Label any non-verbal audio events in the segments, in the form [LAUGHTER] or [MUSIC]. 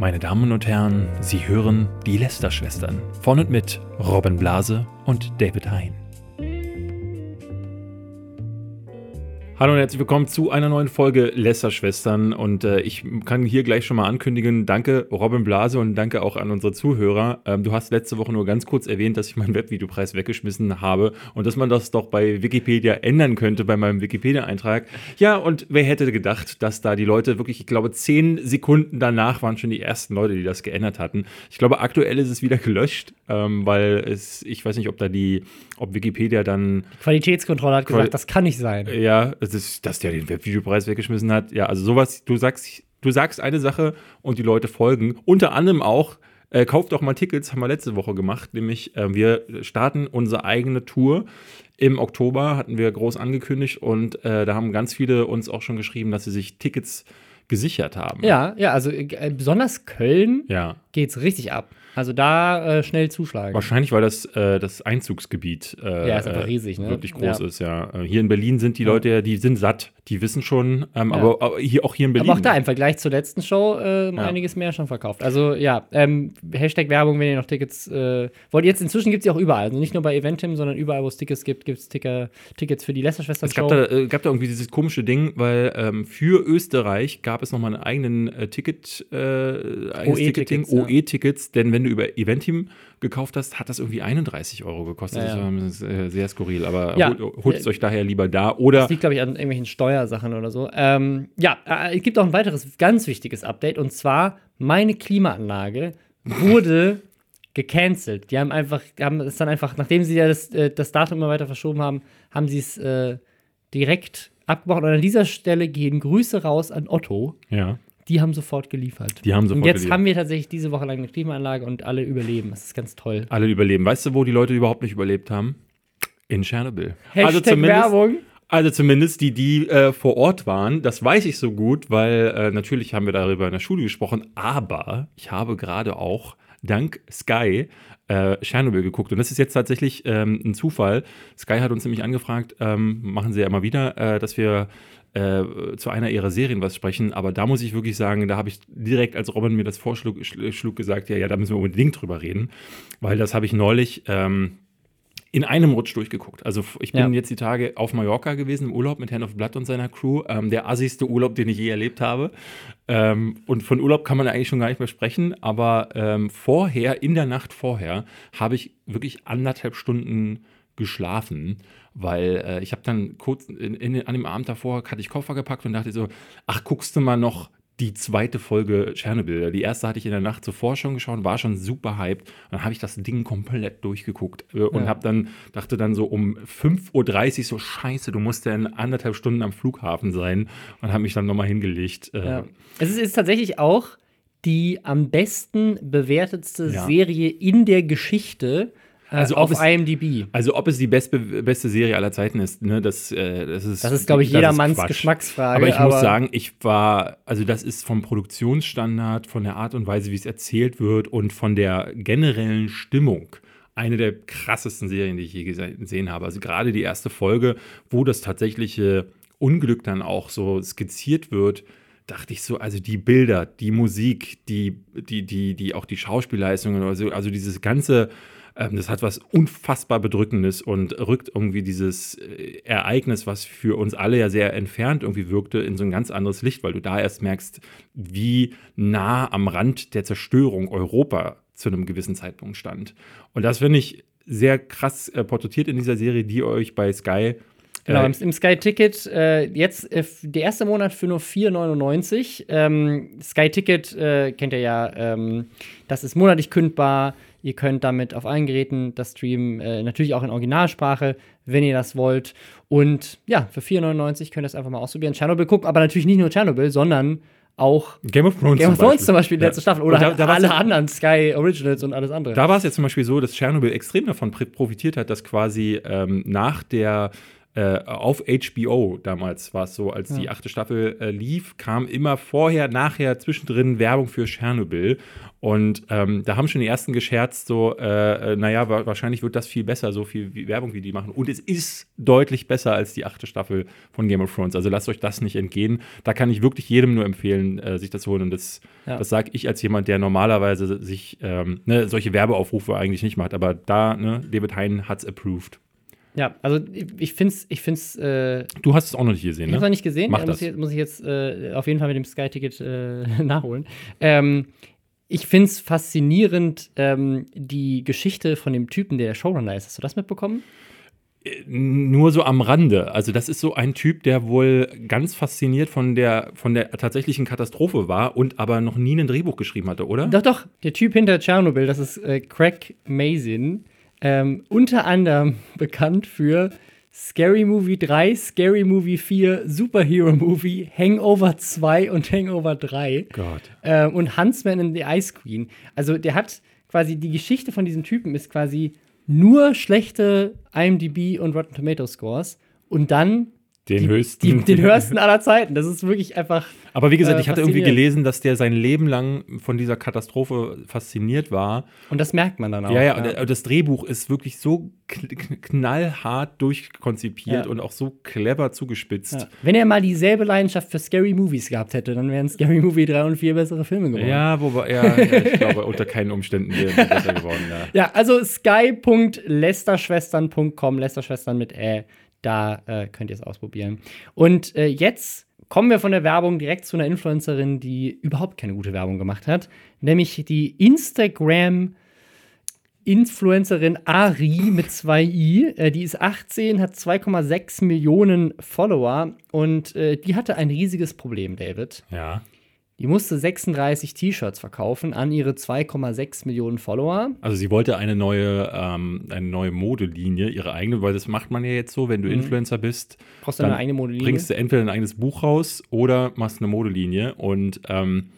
Meine Damen und Herren, Sie hören die Lester-Schwestern von und mit Robin Blase und David Hein. Hallo und herzlich willkommen zu einer neuen Folge Lesser-Schwestern. Und äh, ich kann hier gleich schon mal ankündigen, danke Robin Blase und danke auch an unsere Zuhörer. Ähm, du hast letzte Woche nur ganz kurz erwähnt, dass ich meinen Webvideopreis weggeschmissen habe und dass man das doch bei Wikipedia ändern könnte, bei meinem Wikipedia-Eintrag. Ja, und wer hätte gedacht, dass da die Leute wirklich, ich glaube, zehn Sekunden danach waren schon die ersten Leute, die das geändert hatten. Ich glaube, aktuell ist es wieder gelöscht, ähm, weil es, ich weiß nicht, ob da die, ob Wikipedia dann. Qualitätskontrolle hat gesagt, Quali das kann nicht sein. Ja, das ist, dass der den Webvideopreis weggeschmissen hat. Ja, also sowas, du sagst, du sagst eine Sache und die Leute folgen. Unter anderem auch, äh, kauft doch mal Tickets, haben wir letzte Woche gemacht, nämlich äh, wir starten unsere eigene Tour. Im Oktober hatten wir groß angekündigt und äh, da haben ganz viele uns auch schon geschrieben, dass sie sich Tickets gesichert haben. Ja, ja, also äh, besonders Köln Ja. geht's richtig ab. Also da äh, schnell zuschlagen. Wahrscheinlich, weil das äh, das Einzugsgebiet äh, Ja, äh, riesig, ne? wirklich groß Ja. ist, ja. Äh, Hier in Berlin sind die Leute ja, die sind satt, die wissen schon, ähm, Ja. aber, aber hier auch hier in Berlin. Aber auch da im Vergleich zur letzten Show äh, Ja. einiges mehr schon verkauft. Also ja, ähm, Hashtag Werbung, wenn ihr noch Tickets äh, wollt. Jetzt inzwischen gibt es ja auch überall. Also nicht nur bei Eventim, sondern überall, wo es Tickets gibt, gibt es Tickets für die Lästerschwestern Es gab da, äh, gab da irgendwie dieses komische Ding, weil ähm, für Österreich gab es nochmal einen eigenen äh, Ticket, äh, eigenes Ticketing, OE-Tickets, ja. OE-Tickets, denn wenn du über Eventim gekauft hast, hat das irgendwie 31 Euro gekostet. Ja. Das war äh, sehr skurril, aber Ja. holt, holt es euch daher lieber da oder Das liegt, glaube ich, an irgendwelchen Steuersachen oder so. Ähm, ja, äh, es gibt auch ein weiteres ganz wichtiges Update und zwar meine Klimaanlage wurde [LAUGHS] gecancelt. Die haben einfach, haben es dann einfach, nachdem sie ja das, äh, das Datum immer weiter verschoben haben, haben sie es äh, direkt abgebrochen. Und an dieser Stelle gehen Grüße raus an Otto. ja. Die haben sofort geliefert. Die haben sofort Und jetzt geliefert. haben wir tatsächlich diese Woche lang eine Klimaanlage und alle überleben. Das ist ganz toll. alle überleben. Weißt du, wo die Leute überhaupt nicht überlebt haben? In Tschernobyl. Hashtag Werbung. Also zumindest die, die äh, vor Ort waren, das weiß ich so gut, weil äh, natürlich haben wir darüber in der Schule gesprochen, aber ich habe gerade auch dank Sky äh, Tschernobyl geguckt und das ist jetzt tatsächlich ähm, ein Zufall. Sky hat uns nämlich angefragt, ähm, machen sie ja immer wieder, äh, dass wir äh, zu einer ihrer Serien was sprechen, aber da muss ich wirklich sagen, da habe ich direkt, als Robin mir das vorschlug, schl- schlug, gesagt, ja, ja, da müssen wir unbedingt drüber reden, weil das habe ich neulich ähm, in einem Rutsch durchgeguckt. Also ich bin Ja. jetzt die Tage auf Mallorca gewesen im Urlaub mit Hand of Blood und seiner Crew. Ähm, der assigste Urlaub, den ich je erlebt habe. Ähm, und von Urlaub kann man eigentlich schon gar nicht mehr sprechen. Aber ähm, vorher, in der Nacht vorher, habe ich wirklich anderthalb Stunden geschlafen, weil äh, ich habe dann kurz in, in, an dem Abend davor hatte ich Koffer gepackt und dachte so, ach, guckst du mal noch die zweite Folge Tschernobyl. Die erste hatte ich in der Nacht zuvor schon geschaut, war schon super hyped. Und dann habe ich das Ding komplett durchgeguckt äh, und Ja. habe dann, dachte dann so um 5.30 Uhr so, scheiße, du musst ja in anderthalb Stunden am Flughafen sein und habe mich dann nochmal hingelegt. Äh, Ja. Es ist, ist tatsächlich auch die am besten bewertetste Ja. Serie in der Geschichte Also ob auf es- IMDb. Also ob es die beste, beste Serie aller Zeiten ist, ne, das, äh, das ist Das ist, glaube ich, jedermanns. Geschmacksfrage. Aber ich muss sagen, ich war, also das ist vom Produktionsstandard, von der Art und Weise, wie es erzählt wird und von der generellen Stimmung eine der krassesten Serien, die ich je gese- gesehen habe. Also gerade die erste Folge, wo das tatsächliche Unglück dann auch so skizziert wird, dachte ich so, also die Bilder, die Musik, die, die, die, die auch die Schauspielleistungen, also, also dieses ganze, ähm, das hat was unfassbar Bedrückendes und rückt irgendwie dieses äh, Ereignis, was für uns alle ja sehr entfernt irgendwie wirkte, in so ein ganz anderes Licht, weil du da erst merkst, wie nah am Rand der Zerstörung Europa zu einem gewissen Zeitpunkt stand. Und das finde ich sehr krass äh, porträtiert in dieser Serie, die euch bei Sky Genau, im, im Sky Ticket äh, jetzt äh, der erste Monat für nur 4,99. Ähm, Sky Ticket äh, kennt ihr ja, ähm, das ist monatlich kündbar. Ihr könnt damit auf allen Geräten das streamen, äh, natürlich auch in Originalsprache, wenn ihr das wollt. Und ja, für 4,99 könnt ihr es einfach mal ausprobieren. Tschernobyl guckt, aber natürlich nicht nur Tschernobyl, sondern auch Game of Thrones, Game of Thrones zum Beispiel, die Ja. letzte Staffel. Oder da- halt da alle ja- anderen Sky Originals und alles andere. Da war es jetzt zum Beispiel so, dass Tschernobyl extrem davon pr- profitiert hat, dass quasi ähm, nach der äh, auf HBO damals war es so, als die achte Staffel äh, lief, kam immer vorher, nachher, zwischendrin Werbung für Tschernobyl. Und ähm, da haben schon die ersten gescherzt, so, äh, äh naja, wa wahrscheinlich wird das viel besser, so viel wie Werbung wie die machen. Und es ist deutlich besser als die achte Staffel von Game of Thrones. Also lasst euch das nicht entgehen. Da kann ich wirklich jedem nur empfehlen, äh, sich das zu holen. Und das, ja. das sage ich als jemand, der normalerweise sich ähm, ne, solche Werbeaufrufe eigentlich nicht macht. Aber da, ne, David Hein hat es approved. Ja, also ich finde es. Ich find's, äh, du hast es auch noch nicht gesehen, ne? Ich habe es noch nicht gesehen. Mach muss, ich, muss ich jetzt äh, auf jeden Fall mit dem Sky-Ticket äh, [LAUGHS] nachholen. Ähm, ich finde es faszinierend, ähm, die Geschichte von dem Typen, der der Showrunner ist. Hast du das mitbekommen? Äh, nur so am Rande. Also, das ist so ein Typ, der wohl ganz fasziniert von der, von der tatsächlichen Katastrophe war und aber noch nie ein Drehbuch geschrieben hatte, oder? Doch, doch. Der Typ hinter Tschernobyl, das ist äh, Craig Mazin. Ähm, unter anderem [LAUGHS] bekannt für Scary Movie 3, Scary Movie 4, Superhero Movie, Hangover 2 und Hangover 3. Gott. Ähm, und Huntsman in the Ice Queen. Also der hat quasi, die Geschichte von diesem Typen ist quasi nur schlechte IMDb und Rotten Tomato Scores. Und dann den die, höchsten. Die, den [LAUGHS] höchsten aller Zeiten. Das ist wirklich einfach. Aber wie gesagt, äh, ich hatte irgendwie gelesen, dass der sein Leben lang von dieser Katastrophe fasziniert war. Und das merkt man dann auch. Ja, ja, ja. das Drehbuch ist wirklich so knallhart durchkonzipiert ja. und auch so clever zugespitzt. Ja. Wenn er mal dieselbe Leidenschaft für Scary Movies gehabt hätte, dann wären Scary Movie 3 und 4 bessere Filme geworden. Ja, wobei, ja, ich [LAUGHS] glaube, unter keinen Umständen wären sie besser geworden. Ja, ja also sky.lesterschwestern.com, Lesterschwestern mit Ä. Da äh, könnt ihr es ausprobieren. Und äh, jetzt kommen wir von der Werbung direkt zu einer Influencerin, die überhaupt keine gute Werbung gemacht hat, nämlich die Instagram Influencerin Ari mit zwei i. Äh, die ist 18, hat 2,6 Millionen Follower und äh, die hatte ein riesiges Problem, David. Ja. Die musste 36 T-Shirts verkaufen an ihre 2,6 Millionen Follower. Also sie wollte eine neue, ähm, eine neue Modelinie, ihre eigene, weil das macht man ja jetzt so, wenn du mhm. Influencer bist. Brauchst du eine eigene Modelinie? Bringst du entweder ein eigenes Buch raus oder machst eine Modelinie. Und ähm,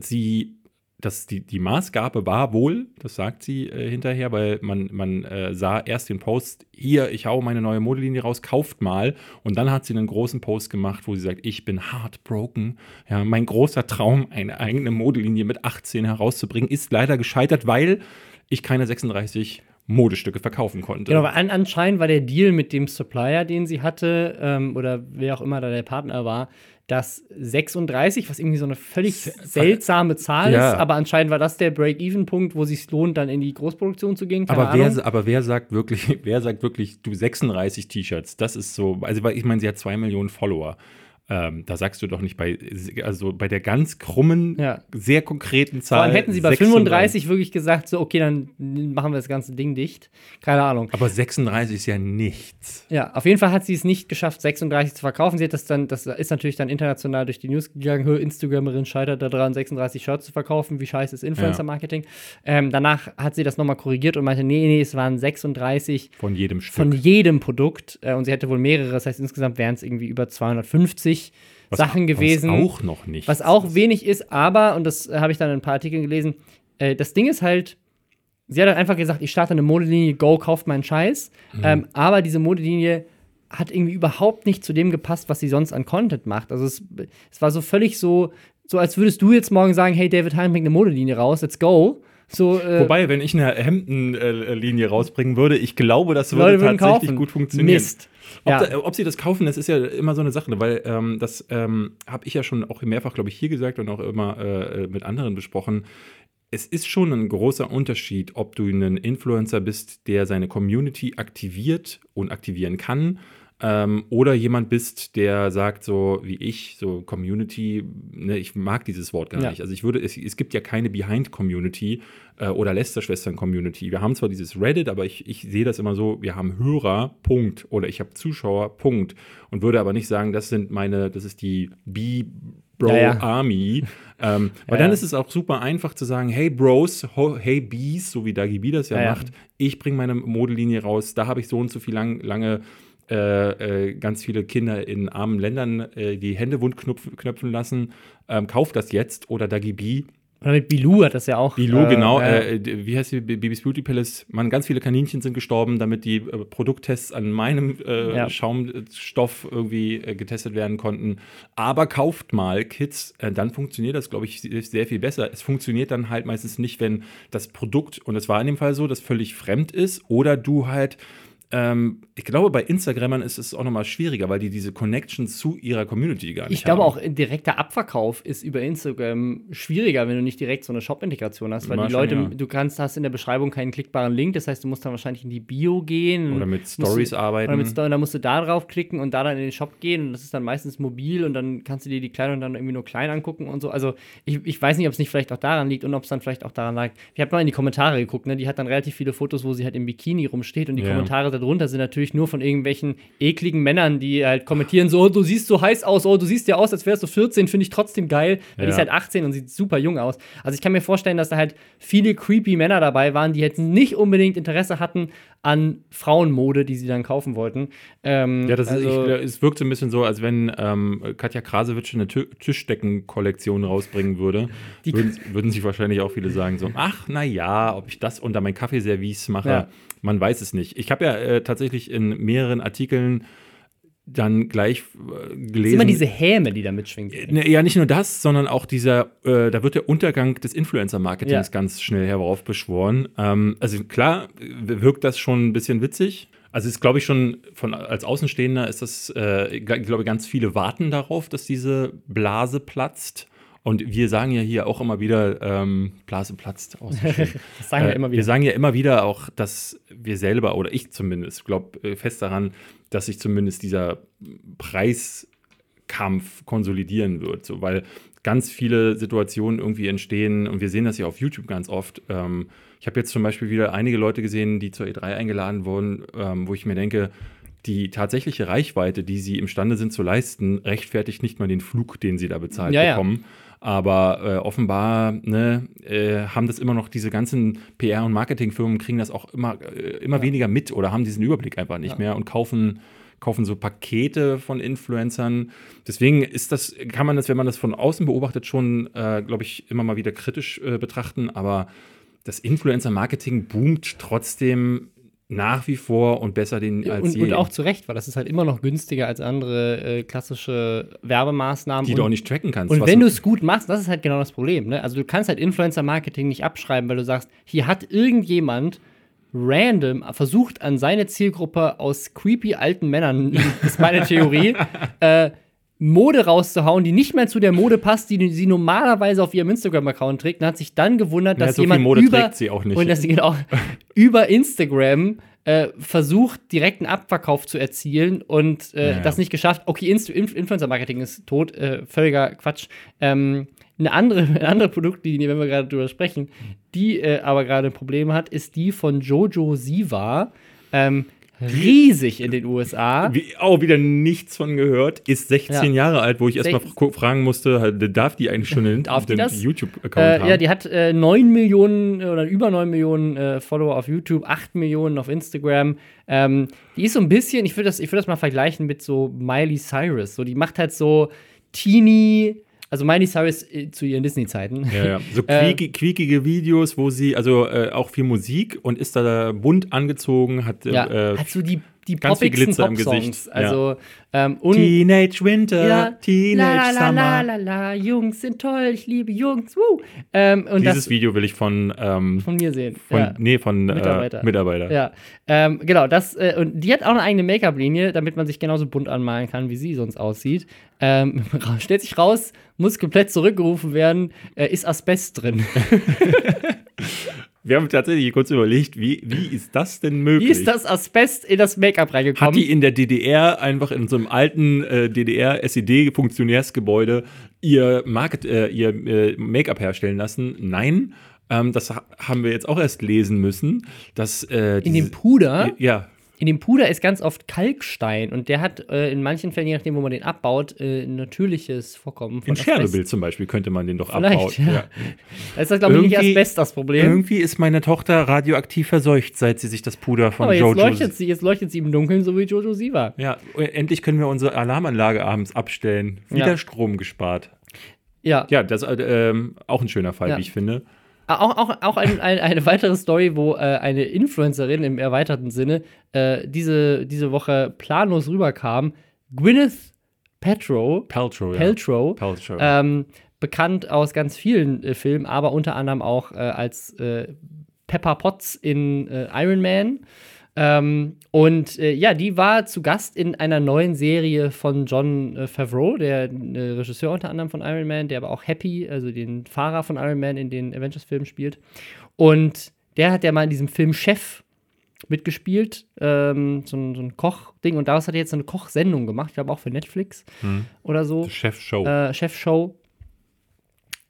sie das, die, die Maßgabe war wohl, das sagt sie äh, hinterher, weil man, man äh, sah erst den Post, hier, ich hau meine neue Modelinie raus, kauft mal. Und dann hat sie einen großen Post gemacht, wo sie sagt, ich bin heartbroken. Ja, mein großer Traum, eine eigene Modelinie mit 18 herauszubringen, ist leider gescheitert, weil ich keine 36 Modestücke verkaufen konnte. Genau, aber an, anscheinend war der Deal mit dem Supplier, den sie hatte, ähm, oder wer auch immer da der Partner war, dass 36, was irgendwie so eine völlig seltsame Zahl ja. ist, aber anscheinend war das der Break-Even-Punkt, wo es sich lohnt, dann in die Großproduktion zu gehen. aber wer, aber wer sagt wirklich, [LAUGHS] wer sagt wirklich, du 36 T-Shirts, das ist so, also ich meine, sie hat zwei Millionen Follower. Ähm, da sagst du doch nicht bei, also bei der ganz krummen, ja. sehr konkreten Zahl. Vor allem hätten sie bei 35 wirklich gesagt, so, okay, dann machen wir das ganze Ding dicht. Keine Ahnung. Aber 36 ist ja nichts. Ja, auf jeden Fall hat sie es nicht geschafft, 36 zu verkaufen. Sie hat das dann, das ist natürlich dann international durch die News gegangen, Instagramerin scheitert daran, 36 Shirts zu verkaufen. Wie scheiße ist Influencer-Marketing? Ja. Ähm, danach hat sie das nochmal korrigiert und meinte, nee, nee, es waren 36 von jedem Stück. Von jedem Produkt. Äh, und sie hätte wohl mehrere, das heißt, insgesamt wären es irgendwie über 250 50 was, Sachen gewesen. Was auch noch nicht. Was auch wenig ist, aber, und das habe ich dann in ein paar Artikeln gelesen, äh, das Ding ist halt, sie hat halt einfach gesagt, ich starte eine Modelinie, go, kauft meinen Scheiß. Mhm. Ähm, aber diese Modelinie hat irgendwie überhaupt nicht zu dem gepasst, was sie sonst an Content macht. Also es, es war so völlig so, so als würdest du jetzt morgen sagen, hey, David Hein bringt eine Modelinie raus, let's go. So, äh, Wobei, wenn ich eine Hemdenlinie rausbringen würde, ich glaube, das würde tatsächlich kaufen. gut funktionieren. Mist. Ob, ja. da, ob, sie das kaufen, das ist ja immer so eine Sache, weil ähm, das ähm, habe ich ja schon auch mehrfach, glaube ich, hier gesagt und auch immer äh, mit anderen besprochen. Es ist schon ein großer Unterschied, ob du ein Influencer bist, der seine Community aktiviert und aktivieren kann ähm, oder jemand bist, der sagt, so wie ich, so Community, ne, ich mag dieses Wort gar ja. nicht. Also ich würde, es, es gibt ja keine Behind-Community äh, oder Lester-Schwestern-Community. Wir haben zwar dieses Reddit, aber ich, ich sehe das immer so, wir haben Hörer, Punkt, oder ich habe Zuschauer, Punkt. Und würde aber nicht sagen, das sind meine, das ist die B Bro ja, ja. Army. [LAUGHS] Ähm, weil dann ist es auch super einfach zu sagen, hey Bros, hey Bees, so wie Dagi B das ja, macht, ich bringe meine Modelinie raus, da habe ich so und so viel lang, lange äh, äh, ganz viele Kinder in armen Ländern äh, die Hände wund knöpfen lassen, ähm, kauft das jetzt oder Dagi B Oder mit Bilou hat das ja auch. Bilou, äh, genau. Äh, d- wie heißt die? B- Bibis Beauty Palace. Man, ganz viele Kaninchen sind gestorben, damit die äh, Produkttests an meinem äh, Ja. Schaumstoff irgendwie äh, getestet werden konnten. Aber kauft mal Kits, äh, dann funktioniert das, glaube ich, sehr sehr viel besser. Es funktioniert dann halt meistens nicht, wenn das Produkt, und es war in dem Fall so, das völlig fremd ist, oder du halt ähm, ich glaube, bei Instagrammern ist es auch nochmal schwieriger, weil die diese Connection zu ihrer Community gar nicht Ich glaube haben. auch, ein direkter Abverkauf ist über Instagram schwieriger, wenn du nicht direkt so eine Shop-Integration hast, weil War die schon, Leute, ja. du kannst, hast in der Beschreibung keinen klickbaren Link, das heißt, du musst dann wahrscheinlich in die Bio gehen. Oder mit Stories du, arbeiten. Oder mit dann musst du da draufklicken und da dann in den Shop gehen und das ist dann meistens mobil und dann kannst du dir die Kleidung dann irgendwie nur klein angucken und so. Also ich, ich weiß nicht, ob es nicht vielleicht auch daran liegt und ob es dann vielleicht auch daran lag. Ich habe mal in die Kommentare geguckt, ne? die hat dann relativ viele Fotos, wo sie halt im Bikini rumsteht und die Ja. Kommentare darunter sind natürlich nur von irgendwelchen ekligen Männern, die halt kommentieren so, oh, du siehst so heiß aus, oh, du siehst ja aus, als wärst du 14, finde ich trotzdem geil. Weil die ist Ja. halt 18 und sieht super jung aus. Also ich kann mir vorstellen, dass da halt viele creepy Männer dabei waren, die jetzt nicht unbedingt Interesse hatten an Frauenmode, die sie dann kaufen wollten. Ähm, Ja, das also, ist, ich, es wirkt so ein bisschen so, als wenn ähm, Katja Krasowitsch eine Tü- Tischdecken-Kollektion rausbringen würde. Die- Würden, würden sich wahrscheinlich auch viele sagen so, ach, na ja, ob ich das unter mein Kaffeeservice mache, Ja. Man weiß es nicht. Ich habe ja äh, tatsächlich in mehreren Artikeln dann gleich äh, ist immer gelesen. diese Häme, die da mitschwingt. Ne, ja, nicht nur das, sondern auch dieser, äh, da wird der Untergang des Influencer-Marketings Ja. ganz schnell heraufbeschworen. Ähm, also klar, wirkt das schon ein bisschen witzig. Also ist, glaube ich, schon von als Außenstehender ist das, äh, ich glaube, ganz viele warten darauf, dass diese Blase platzt. Und wir sagen ja hier auch immer wieder, ähm, Blase platzt. Schön. [LAUGHS] Das sagen wir Äh, immer Wir wieder. sagen ja immer wieder auch, dass wir selber, oder ich zumindest, glaube äh, fest daran, dass sich zumindest dieser Preiskampf konsolidieren wird. So, weil ganz viele Situationen irgendwie entstehen und wir sehen das ja auf YouTube ganz oft. Ähm, ich habe jetzt zum Beispiel wieder einige Leute gesehen, die zur E3 eingeladen wurden, ähm, wo ich mir denke, die tatsächliche Reichweite, die sie imstande sind zu leisten, rechtfertigt nicht mal den Flug, den sie da bezahlt Ja, ja. Aber äh, offenbar ne, äh, haben das immer noch diese ganzen PR- und Marketingfirmen kriegen das auch immer, äh, immer weniger mit oder haben diesen Überblick einfach nicht Ja. mehr und kaufen, kaufen so Pakete von Influencern. Deswegen ist das, kann man das, wenn man das von außen beobachtet, schon, äh, glaube ich, immer mal wieder kritisch äh, betrachten. Aber das Influencer-Marketing boomt trotzdem nach wie vor und besser den als Und, je. und auch zu Recht, weil das ist halt immer noch günstiger als andere äh, klassische Werbemaßnahmen. die und du auch nicht tracken kannst. Und wenn du es gut machst, das ist halt genau das Problem. Ne? Also du kannst halt Influencer-Marketing nicht abschreiben, weil du sagst, hier hat irgendjemand random versucht an seine Zielgruppe aus creepy alten Männern, [LAUGHS] ist meine Theorie, äh, Mode rauszuhauen, die nicht mehr zu der Mode passt, die sie normalerweise auf ihrem Instagram-Account trägt, und hat sich dann gewundert, Ja, dass so viel jemand Mode über trägt sie auch nicht. und dass sie genau [LAUGHS] über Instagram äh, versucht, direkten Abverkauf zu erzielen und äh, Ja, ja. das nicht geschafft. Okay, Inst Inf Influencer-Marketing ist tot, äh, völliger Quatsch. Ähm, eine andere, [LAUGHS] eine andere Produktlinie, wenn wir gerade drüber sprechen, die äh, aber gerade ein Problem hat, ist die von Jojo Siva. Ähm, riesig in den USA. Wie, auch wieder nichts von gehört, ist 16 Ja. Jahre alt, wo ich erstmal fragen musste, halt, darf die eigentlich schon einen? YouTube-Account Äh, haben? ja, die hat äh, 9 Millionen äh, oder über 9 Millionen äh, Follower auf YouTube, 8 Millionen auf Instagram. Ähm, die ist so ein bisschen, ich würde das, ich würd das mal vergleichen mit so Miley Cyrus. So, die macht halt so teeny, also Miley Cyrus äh, zu ihren Disney-Zeiten. Ja, ja. So [LAUGHS] Äh, quieki, quiekige Videos, wo sie, also äh, auch viel Musik und ist da bunt angezogen, hat Ja, äh, hat so die, die ganz poppigsten Glitzer im Pop-Songs. Gesicht, ja. Also, ähm, und Teenage Winter, ja, Teenage la, la, la, Summer. la, la, Jungs sind toll, ich liebe Jungs. Ähm, und Dieses das Video will ich von, ähm, von mir sehen. von ja. nee, von Mitarbeiter. Äh, Mitarbeiter. Ja, ähm, genau, das, äh, und die hat auch eine eigene Make-up-Linie, damit man sich genauso bunt anmalen kann, wie sie sonst aussieht. Ähm, [LAUGHS] stellt sich raus, muss komplett zurückgerufen werden, äh, ist Asbest drin. [LAUGHS] Wir haben tatsächlich kurz überlegt, wie, wie ist das denn möglich? Wie ist das Asbest in das Make-up Hat reingekommen? die in der DDR einfach in so einem alten äh, DDR-SED-Funktionärsgebäude ihr, Market, äh, ihr äh, Make-up herstellen lassen? Nein. Ähm, das ha haben wir jetzt auch erst lesen müssen. Dass, äh, in dem Puder? Ja, In dem Puder ist ganz oft Kalkstein und der hat äh, in manchen Fällen, je nachdem, wo man den abbaut, äh, ein natürliches Vorkommen von in Asbest. Tschernobyl zum Beispiel könnte man den doch Vielleicht, abbauen. ja. [LAUGHS] Da ist das, glaube ich, nicht Irgendwie- Asbest das Problem. Irgendwie ist meine Tochter radioaktiv verseucht, seit sie sich das Puder von Aber jetzt Jojo. leuchtet, sie, jetzt leuchtet sie im Dunkeln, so wie Jojo Siva. Ja, endlich können wir unsere Alarmanlage abends abstellen. Wieder Ja. Strom gespart. Ja. Ja, das ist ähm, auch ein schöner Fall, Ja. wie ich finde. Auch, auch, auch ein, ein, eine weitere Story, wo äh, eine Influencerin im erweiterten Sinne äh, diese, diese Woche planlos rüberkam. Gwyneth Paltrow, Paltrow, ja. Paltrow Paltrow. ähm, bekannt aus ganz vielen äh, Filmen, aber unter anderem auch äh, als äh, Pepper Potts in äh, Iron Man. Ähm, und äh, ja, die war zu Gast in einer neuen Serie von John äh, Favreau, der äh, Regisseur unter anderem von Iron Man, der aber auch Happy, also den Fahrer von Iron Man in den Avengers-Filmen spielt. Und der hat ja mal in diesem Film Chef mitgespielt, ähm, so, ein- so ein Kochding. Und daraus hat er jetzt eine Kochsendung gemacht, ich glaube auch für Netflix Hm. oder so. Chefshow. Äh, Chefshow.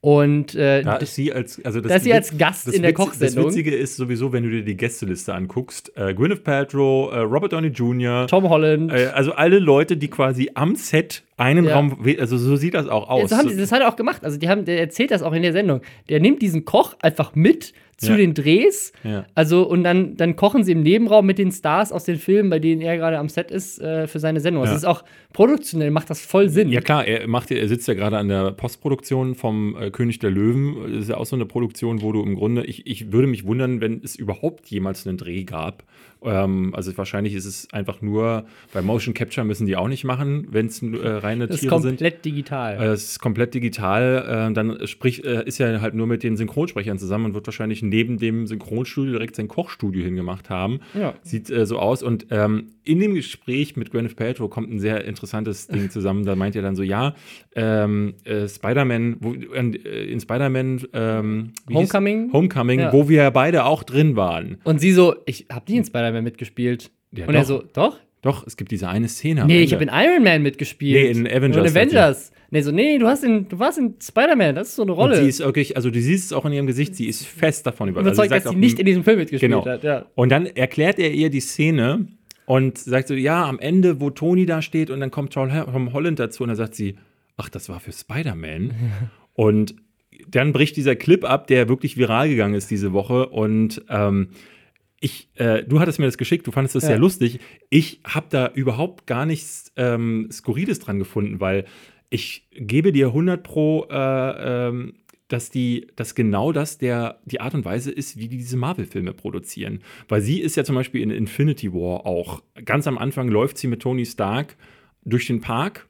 Und äh, Da das- ist sie als, also das da ist sie als Gast das in der Witz- Kochsendung. Das Witzige ist sowieso, wenn du dir die Gästeliste anguckst, äh, Gwyneth Paltrow, äh, Robert Downey Jr., Tom Holland. äh, also alle Leute, die quasi am Set einen Ja. Raum, also so sieht das auch aus. so haben die, das hat er auch gemacht. Also, die haben, der erzählt das auch in der Sendung. Der nimmt diesen Koch einfach mit zu Ja. den Drehs. Ja. Also, und dann, dann kochen sie im Nebenraum mit den Stars aus den Filmen, bei denen er gerade am Set ist, äh, für seine Sendung. Also, Ja. das ist auch produktionell, macht das voll Sinn. Ja klar, er macht er sitzt ja gerade an der Postproduktion vom äh, König der Löwen. Das ist ja auch so eine Produktion, wo du im Grunde, ich, ich würde mich wundern, wenn es überhaupt jemals einen Dreh gab. Ähm, also wahrscheinlich ist es einfach nur, bei Motion Capture müssen die auch nicht machen, wenn es äh, reine das ist Tiere sind. komplett digital. Äh, Es ist komplett digital. Äh, dann sprich, äh, ist er halt nur mit den Synchronsprechern zusammen und wird wahrscheinlich neben dem Synchronstudio direkt sein Kochstudio hingemacht haben. Ja. Sieht äh, so aus. Und ähm, in dem Gespräch mit Gwyneth Paltrow kommt ein sehr interessantes [LAUGHS] Ding zusammen. Da meint er dann so: Ja, ähm, äh, Spider-Man, wo- in, Spider-Man ähm, hieß- Homecoming? Homecoming, Ja. wo wir ja beide auch drin waren. Und sie so, ich hab nie in Spider-Man mitgespielt. Ja, und er doch. so, doch? Doch, es gibt diese eine Szene. Nee, ich habe in Iron Man mitgespielt. Nee, in Avengers Und sie. Avengers. Nee, so, nee, du, hast in, du warst in Spider-Man, das ist so eine Rolle. Und sie ist wirklich, also du siehst es auch in ihrem Gesicht, sie ist fest davon überzeugt. überzeugt, dass sie nicht in diesem Film mitgespielt Genau. hat. Ja. Und dann erklärt er ihr die Szene und sagt so, ja, am Ende, wo Tony da steht und dann kommt Tom Holland dazu und dann sagt sie, ach, das war für Spider-Man. [LAUGHS] und dann bricht dieser Clip ab, der wirklich viral gegangen ist diese Woche und ähm, ich, äh, du hattest mir das geschickt, du fandest das Ja. sehr lustig. Ich habe da überhaupt gar nichts ähm, Skurriles dran gefunden, weil ich gebe dir 100 pro, äh, ähm, dass die, dass genau das der, die Art und Weise ist, wie die diese Marvel-Filme produzieren. Weil sie ist ja zum Beispiel in Infinity War auch. Ganz am Anfang läuft sie mit Tony Stark durch den Park.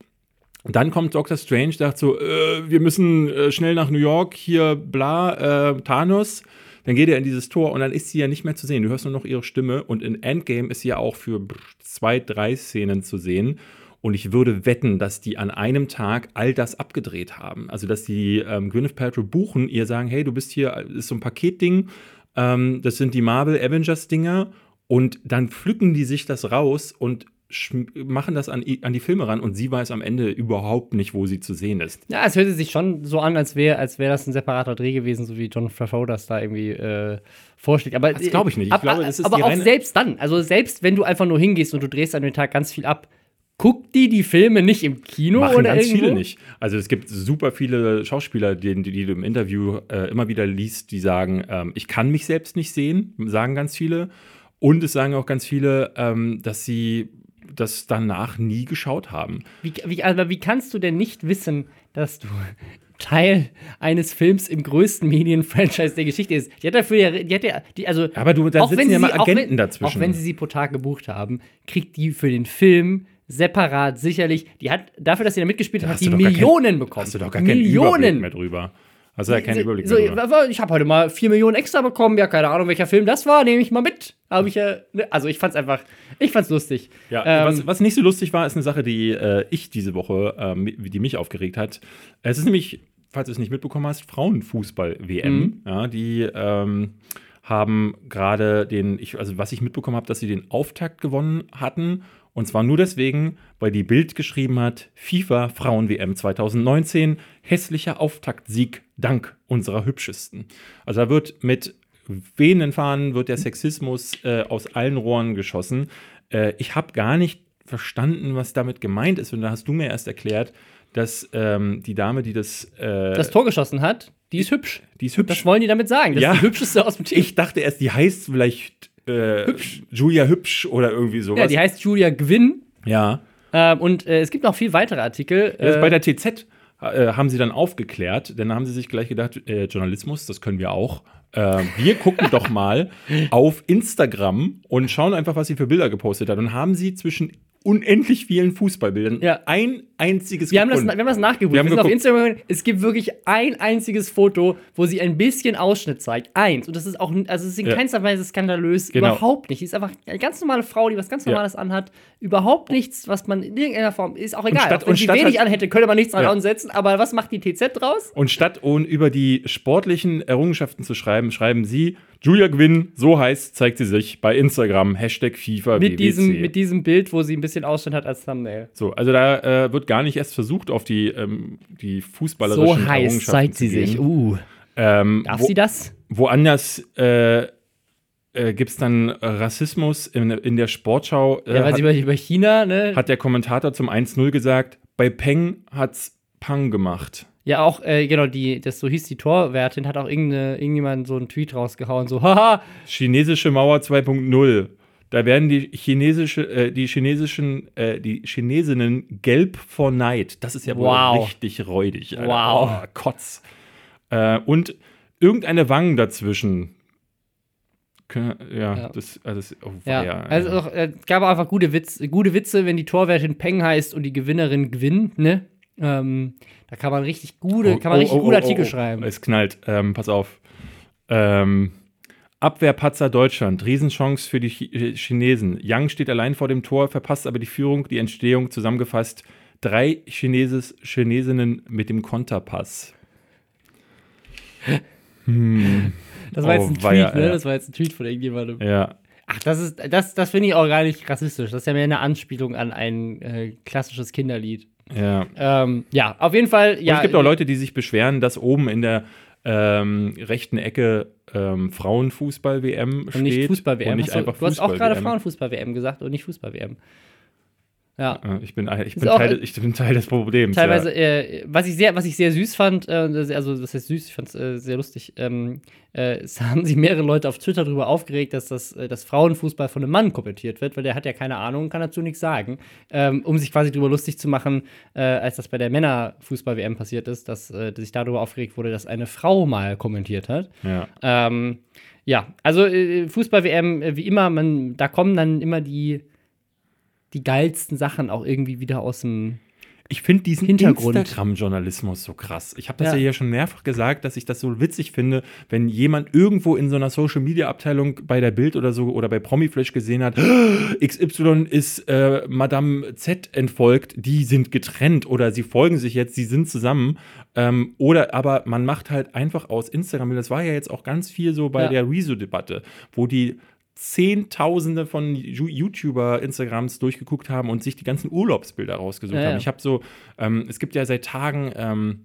Und dann kommt Doctor Strange, sagt so, äh, wir müssen äh, schnell nach New York, hier bla, äh, Thanos. Dann geht er in dieses Tor und dann ist sie ja nicht mehr zu sehen. Du hörst nur noch ihre Stimme und in Endgame ist sie ja auch für zwei, drei Szenen zu sehen. Und ich würde wetten, dass die an einem Tag all das abgedreht haben. Also, dass die ähm, Gwyneth Paltrow buchen, ihr sagen, hey, du bist hier, ist so ein Paketding, ähm, das sind die Marvel Avengers Dinger. Und dann pflücken die sich das raus und machen das an, an die Filme ran. Und sie weiß am Ende überhaupt nicht, wo sie zu sehen ist. Ja, es hört sich schon so an, als wäre als wär das ein separater Dreh gewesen, so wie John Favreau das da irgendwie äh, vorschlägt. Aber Das glaube ich nicht. Ich ab- glaube, das ist aber die auch selbst dann, also selbst wenn du einfach nur hingehst und du drehst an dem Tag ganz viel ab, guckt die die Filme nicht im Kino Machen oder ganz irgendwo? viele nicht. Also es gibt super viele Schauspieler, die, die du im Interview äh, immer wieder liest, die sagen, ähm, ich kann mich selbst nicht sehen, sagen ganz viele. Und es sagen auch ganz viele, ähm, dass sie das danach nie geschaut haben. Wie, wie, aber wie kannst du denn nicht wissen, dass du Teil eines Films im größten Medienfranchise der Geschichte ist? Die hat dafür ja, die hat ja, die, also Aber du, da sitzen ja mal Agenten wenn, dazwischen. Auch wenn sie sie pro Tag gebucht haben, kriegt die für den Film separat sicherlich, die hat dafür, dass sie da mitgespielt hat, hat die Millionen kein, bekommen. Hast du doch gar keinen Überblick Millionen. mehr drüber. Hast du ja keinen Überblick so, mehr ich habe heute mal 4 Millionen extra bekommen. Ja, keine Ahnung, welcher Film das war. Nehme ich mal mit. Habe ich ja. Ne? Also, ich fand's einfach. Ich fand's lustig. Ja, Ähm, was, was nicht so lustig war, ist eine Sache, die äh, ich diese Woche, ähm, die mich aufgeregt hat. Es ist nämlich, falls du es nicht mitbekommen hast, Frauenfußball-WM. Mhm. Ja, die ähm, haben gerade den, ich, also was ich mitbekommen habe, dass sie den Auftakt gewonnen hatten. Und zwar nur deswegen, weil die Bild geschrieben hat, FIFA Frauen-WM 2019, hässlicher Auftaktsieg dank unserer Hübschesten. Also da wird mit wehenden Fahnen wird der Sexismus äh, aus allen Rohren geschossen. Äh, ich habe gar nicht verstanden, was damit gemeint ist. Und da hast du mir erst erklärt, dass ähm, die Dame, die das, äh, das Tor geschossen hat, die ist hübsch. die ist hübsch. Das wollen die damit sagen. Das Ja. ist die hübscheste aus dem [LAUGHS] Team. ich dachte erst, die heißt vielleicht äh, Julia Hübsch oder irgendwie sowas. ja, die heißt Julia Gwynn. ja. Ähm, und äh, es gibt noch viel weitere Artikel. Das ist Äh, bei der TZ äh, haben sie dann aufgeklärt, denn da haben sie sich gleich gedacht, äh, Journalismus, das können wir auch. Äh, wir gucken doch mal [LAUGHS] auf Instagram und schauen einfach, was sie für Bilder gepostet hat. Und haben sie zwischen unendlich vielen Fußballbildern Ja. ein einziges Wir haben, das, wir haben das nachgeguckt. Wir Wir haben sind auf. Instagram. Es gibt wirklich ein einziges Foto, wo sie ein bisschen Ausschnitt zeigt. Eins. Und das ist auch, also es ist in Ja. keinster Weise skandalös. Genau. Überhaupt nicht. Sie ist einfach eine ganz normale Frau, die was ganz Ja. Normales anhat. Überhaupt nichts, was man in irgendeiner Form, ist auch egal. statt- auch wenn und sie statt wenig anhätte, könnte man nichts dran Ja. ansetzen. Aber was macht die TZ draus? Und statt um über die sportlichen Errungenschaften zu schreiben, schreiben sie, Julia Gwynn, so heißt, zeigt sie sich bei Instagram, Hashtag FIFA Mit diesem, mit diesem Bild, wo sie ein bisschen Ausschnitt hat als Thumbnail. So, also da äh, wird gar nicht erst versucht, auf die, ähm, die fußballerischen So heiß zeigt sie sich. Uh. Ähm, Darf wo, sie das? Woanders äh, äh, gibt es dann Rassismus in, in der Sportschau. Äh, Ja, weil hat, sie über, über China, ne? hat der Kommentator zum 1-0 gesagt, bei Peng hat's Pang gemacht. Ja, auch, äh, genau, die, das so hieß die Torwärtin, hat auch irgendeine, irgendjemand so einen Tweet rausgehauen, so, [LAUGHS] haha, Chinesische Mauer 2.0. Da werden die chinesische, äh, die chinesischen, äh, die Chinesinnen gelb vor Neid. Das ist ja wohl Wow. richtig räudig. Alter. Wow. Oh, Kotz. Äh, und irgendeine Wangen dazwischen. Ja, Ja. das, also das oh, Ja, weia, also äh, gab einfach gute, Witz, gute Witze, wenn die Torwärtin Peng heißt und die Gewinnerin gewinnt, ne? Ähm, da kann man richtig gute, Oh, kann man oh, richtig oh, gute oh, Artikel oh, schreiben. Es knallt. Ähm, pass auf. Ähm, Abwehrpatzer Deutschland. Riesenchance für die Chi äh, Chinesen. Yang steht allein vor dem Tor, verpasst aber die Führung. Die Entstehung zusammengefasst. Drei Chineses, Chinesinnen mit dem Konterpass. Hm, [LAUGHS] Das war jetzt oh, ein Tweet, ne? ja. Das war jetzt ein Tweet von irgendjemandem. ja. Ach, das ist, das, das finde ich auch gar nicht rassistisch. Das ist ja mehr eine Anspielung an ein äh, klassisches Kinderlied. Ja. Ähm, ja, auf jeden Fall, Und ja. es gibt auch Leute, die sich beschweren, dass oben in der ähm, rechten Ecke ähm, Frauenfußball-WM steht. und nicht Fußball-WM. Du, du hast auch gerade Fußball-WM. Frauenfußball-WM gesagt und nicht Fußball-WM. Ja. Äh, Ich bin, ich bin, Teil, ich bin Teil des Problems. Teilweise, ja. äh, was, ich sehr, was ich sehr süß fand, äh, also das heißt süß, ich fand es äh, sehr lustig, ähm, äh, es [LAUGHS] haben sich mehrere Leute auf Twitter darüber aufgeregt, dass das äh, dass Frauenfußball von einem Mann kommentiert wird, weil der hat ja keine Ahnung und kann dazu nichts sagen, ähm, um sich quasi darüber lustig zu machen, äh, als das bei der Männerfußball-WM passiert ist, dass, äh, dass sich darüber aufgeregt wurde, dass eine Frau mal kommentiert hat. Ja. Ähm, ja, also äh, Fußball-WM, äh, wie immer, man, da kommen dann immer die, die geilsten Sachen auch irgendwie wieder aus dem. Ich finde diesen Hintergrund. Instagram-Journalismus so krass. Ich habe das ja. Ja. hier schon mehrfach gesagt, dass ich das so witzig finde, wenn jemand irgendwo in so einer Social-Media-Abteilung bei der Bild oder so oder bei Promiflash gesehen hat, [GASPS] XY ist äh, Madame Z entfolgt, die sind getrennt oder sie folgen sich jetzt, sie sind zusammen. Ähm, oder aber man macht halt einfach aus Instagram, das war ja jetzt auch ganz viel so bei Ja. der Rezo-Debatte, wo die Zehntausende von Ju- YouTuber-Instagrams durchgeguckt haben und sich die ganzen Urlaubsbilder rausgesucht Ja, haben. Ich habe so, ähm, es gibt ja seit Tagen ähm,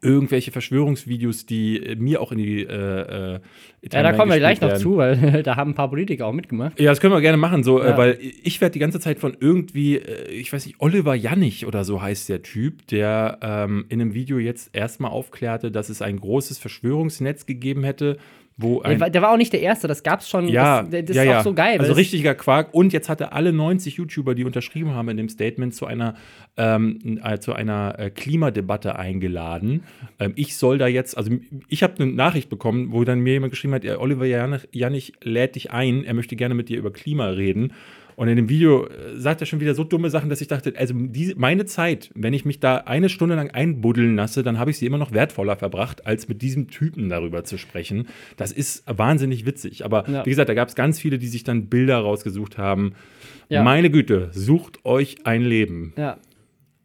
irgendwelche Verschwörungsvideos, die äh, mir auch in die äh, äh, Ja, da kommen wir gleich noch werden. zu, [LAUGHS] weil da haben ein paar Politiker auch mitgemacht. Ja, das können wir gerne machen, so, Ja. äh, weil ich werde die ganze Zeit von irgendwie, äh, ich weiß nicht, Oliver Jannig oder so heißt der Typ, der ähm, in einem Video jetzt erstmal aufklärte, dass es ein großes Verschwörungsnetz gegeben hätte, wo Der ein war, der war auch nicht der Erste, das gab's schon. ja, das, das ja, ist ja. auch so geil. Also richtiger Quark. Und jetzt hat er alle 90 YouTuber, die unterschrieben haben in dem Statement, zu einer, ähm, äh, zu einer äh, Klimadebatte eingeladen. Ähm, ich soll da jetzt, also ich habe eine Nachricht bekommen, wo dann mir jemand geschrieben hat, ja, Oliver Janich, Janich lädt dich ein, er möchte gerne mit dir über Klima reden. Und in dem Video äh, sagt er schon wieder so dumme Sachen, dass ich dachte, also diese, meine Zeit, wenn ich mich da eine Stunde lang einbuddeln lasse, dann habe ich sie immer noch wertvoller verbracht, als mit diesem Typen darüber zu sprechen. Das ist wahnsinnig witzig. Aber Ja. wie gesagt, da gab es ganz viele, die sich dann Bilder rausgesucht haben. Ja. Meine Güte, sucht euch ein Leben. ja.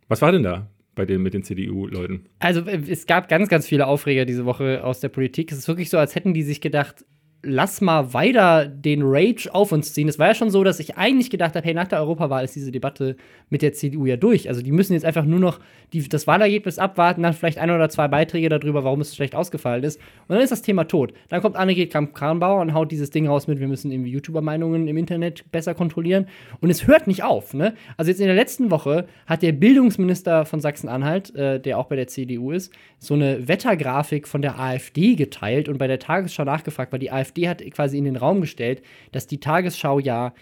Was war denn da bei den mit den CDU-Leuten? Also äh, es gab ganz, ganz viele Aufreger diese Woche aus der Politik. Es ist wirklich so, als hätten die sich gedacht, lass mal weiter den Rage auf uns ziehen. Es war ja schon so, dass ich eigentlich gedacht habe, hey, nach der Europawahl ist diese Debatte mit der CDU ja durch. Also die müssen jetzt einfach nur noch die, das Wahlergebnis abwarten, dann vielleicht ein oder zwei Beiträge darüber, warum es schlecht ausgefallen ist. Und dann ist das Thema tot. Dann kommt Annegret Kramp-Karrenbauer und haut dieses Ding raus mit, wir müssen irgendwie YouTuber-Meinungen im Internet besser kontrollieren. Und es hört nicht auf. Ne? Also jetzt in der letzten Woche hat der Bildungsminister von Sachsen-Anhalt, äh, der auch bei der CDU ist, so eine Wettergrafik von der AfD geteilt und bei der Tagesschau nachgefragt, weil die AfD hat quasi in den Raum gestellt, dass die Tagesschau ja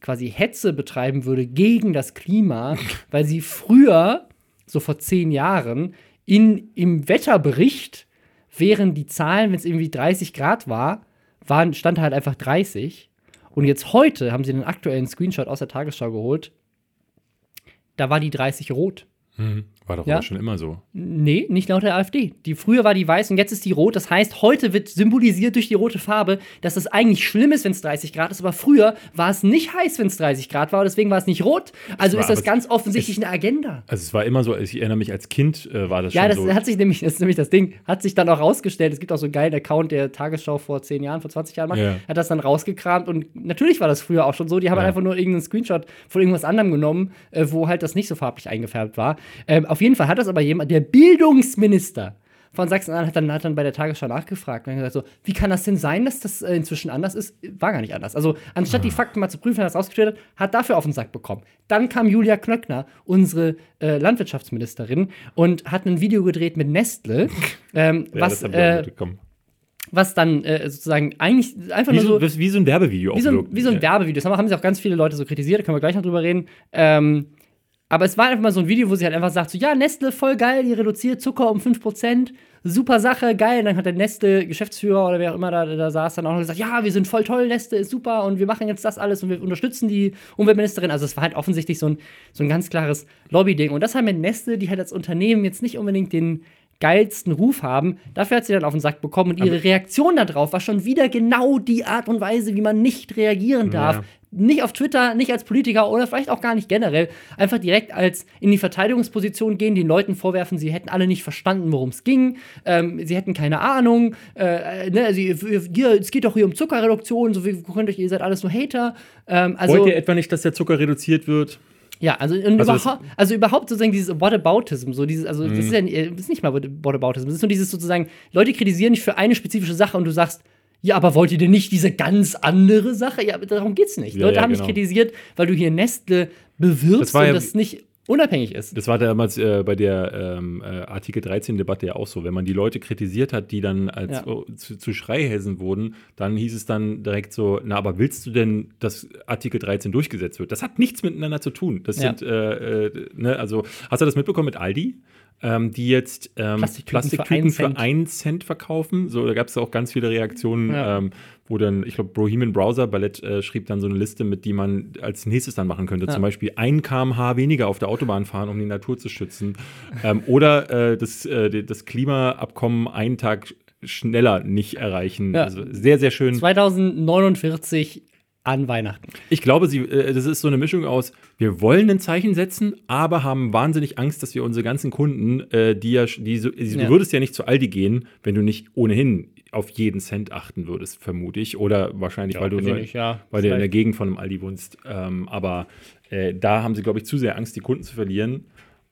quasi Hetze betreiben würde gegen das Klima, [LAUGHS] weil sie früher, so vor zehn Jahren, in, im Wetterbericht wären die Zahlen, wenn es irgendwie 30 Grad war, waren, stand halt einfach 30. Und jetzt heute haben sie einen aktuellen Screenshot aus der Tagesschau geholt. Da war die 30 rot. Mhm. War doch Ja. schon immer so. Nee, nicht laut der AfD. Die früher war die weiß und jetzt ist die rot. Das heißt, heute wird symbolisiert durch die rote Farbe, dass es eigentlich schlimm ist, wenn es 30 Grad ist, aber früher war es nicht heiß, wenn es 30 Grad war, und deswegen war es nicht rot. Also war ist das ganz offensichtlich eine Agenda. Also es war immer so, ich erinnere mich, als Kind äh, war das Ja, schon das so. hat sich nämlich, das ist nämlich das Ding, hat sich dann auch rausgestellt. Es gibt auch so einen geilen Account der Tagesschau vor 10 Jahren, vor 20 Jahren mal, Ja. hat das dann rausgekramt und natürlich war das früher auch schon so. Die haben Ja. einfach nur irgendeinen Screenshot von irgendwas anderem genommen, äh, wo halt das nicht so farblich eingefärbt war. Ähm, auf jeden Fall hat das aber jemand, der Bildungsminister von Sachsen-Anhalt hat dann, hat dann bei der Tagesschau nachgefragt und gesagt so, wie kann das denn sein, dass das äh, inzwischen anders ist? War gar nicht anders. Also anstatt Ah. die Fakten mal zu prüfen, hat er das rausgestellt, hat, dafür auf den Sack bekommen. Dann kam Julia Klöckner, unsere äh, Landwirtschaftsministerin, und hat ein Video gedreht mit Nestle, [LAUGHS] ähm, ja, was, äh, was dann äh, sozusagen eigentlich einfach Wie nur so, so wie so ein Werbevideo wie so, ein, wie so ein Ja. Werbevideo. Das haben, haben sich auch ganz viele Leute so kritisiert, da können wir gleich noch drüber reden. Ähm, aber es war einfach mal so ein Video, wo sie halt einfach sagt: so, ja, Nestle, voll geil, die reduziert Zucker um 5%. Super Sache, geil. Und dann hat der Nestle-Geschäftsführer oder wer auch immer da, da saß, dann auch noch gesagt: Ja, wir sind voll toll, Nestle ist super und wir machen jetzt das alles und wir unterstützen die Umweltministerin. Also, es war halt offensichtlich so ein, so ein ganz klares Lobby-Ding. Und das haben mit Nestle, die halt als Unternehmen jetzt nicht unbedingt den geilsten Ruf haben. Dafür hat sie dann auf den Sack bekommen und ihre Reaktion darauf war schon wieder genau die Art und Weise, wie man nicht reagieren darf. Ja. Nicht auf Twitter, nicht als Politiker oder vielleicht auch gar nicht generell. Einfach direkt als in die Verteidigungsposition gehen, den Leuten vorwerfen, sie hätten alle nicht verstanden, worum es ging. Ähm, sie hätten keine Ahnung. Äh, ne, also, ihr- es geht doch hier um Zuckerreduktion. So, wie könnt euch, ihr seid alles nur Hater. Ähm, also, Wollt ihr etwa nicht, dass der Zucker reduziert wird? ja, also, Also überhaupt, also überhaupt sozusagen dieses Whataboutism, so dieses, also Mhm. das ist ja äh, das ist nicht mal Whataboutism, das ist nur dieses sozusagen, Leute kritisieren dich für eine spezifische Sache und du sagst, ja, aber wollt ihr denn nicht diese ganz andere Sache? Ja, darum geht's nicht. Ja, Leute ja, haben genau. dich kritisiert, weil du hier Nestle bewirbst Das war und ja- das nicht unabhängig ist. Das war damals äh, bei der ähm, äh, Artikel 13-Debatte ja auch so. Wenn man die Leute kritisiert hat, die dann als Ja. oh, zu, zu Schreihälsen wurden, dann hieß es dann direkt so: Na, aber willst du denn, dass Artikel 13 durchgesetzt wird? Das hat nichts miteinander zu tun. Das Ja. sind, äh, äh, ne, also, hast du das mitbekommen mit Aldi? Ähm, die jetzt ähm, Plastiktüten Plastiktüten, für einen für einen Cent verkaufen. So, da gab es auch ganz viele Reaktionen, Ja. ähm, wo dann, ich glaube, Bohemian Browser Ballett äh, schrieb dann so eine Liste mit, die man als nächstes dann machen könnte. Ja. Zum Beispiel ein kmh weniger auf der Autobahn fahren, um die Natur zu schützen. ähm, oder äh, das, äh, die- das Klimaabkommen einen Tag schneller nicht erreichen. Ja. Also sehr, sehr schön. 2049 an Weihnachten. Ich glaube, sie, äh, das ist so eine Mischung aus, wir wollen ein Zeichen setzen, aber haben wahnsinnig Angst, dass wir unsere ganzen Kunden, äh, die ja, die so, du Ja. würdest ja nicht zu Aldi gehen, wenn du nicht ohnehin auf jeden Cent achten würdest, vermute ich. Oder wahrscheinlich, weil du, nur, ja. weil du in der Gegend von einem Aldi wohnst. Ähm, aber äh, da haben sie, glaube ich, zu sehr Angst, die Kunden zu verlieren.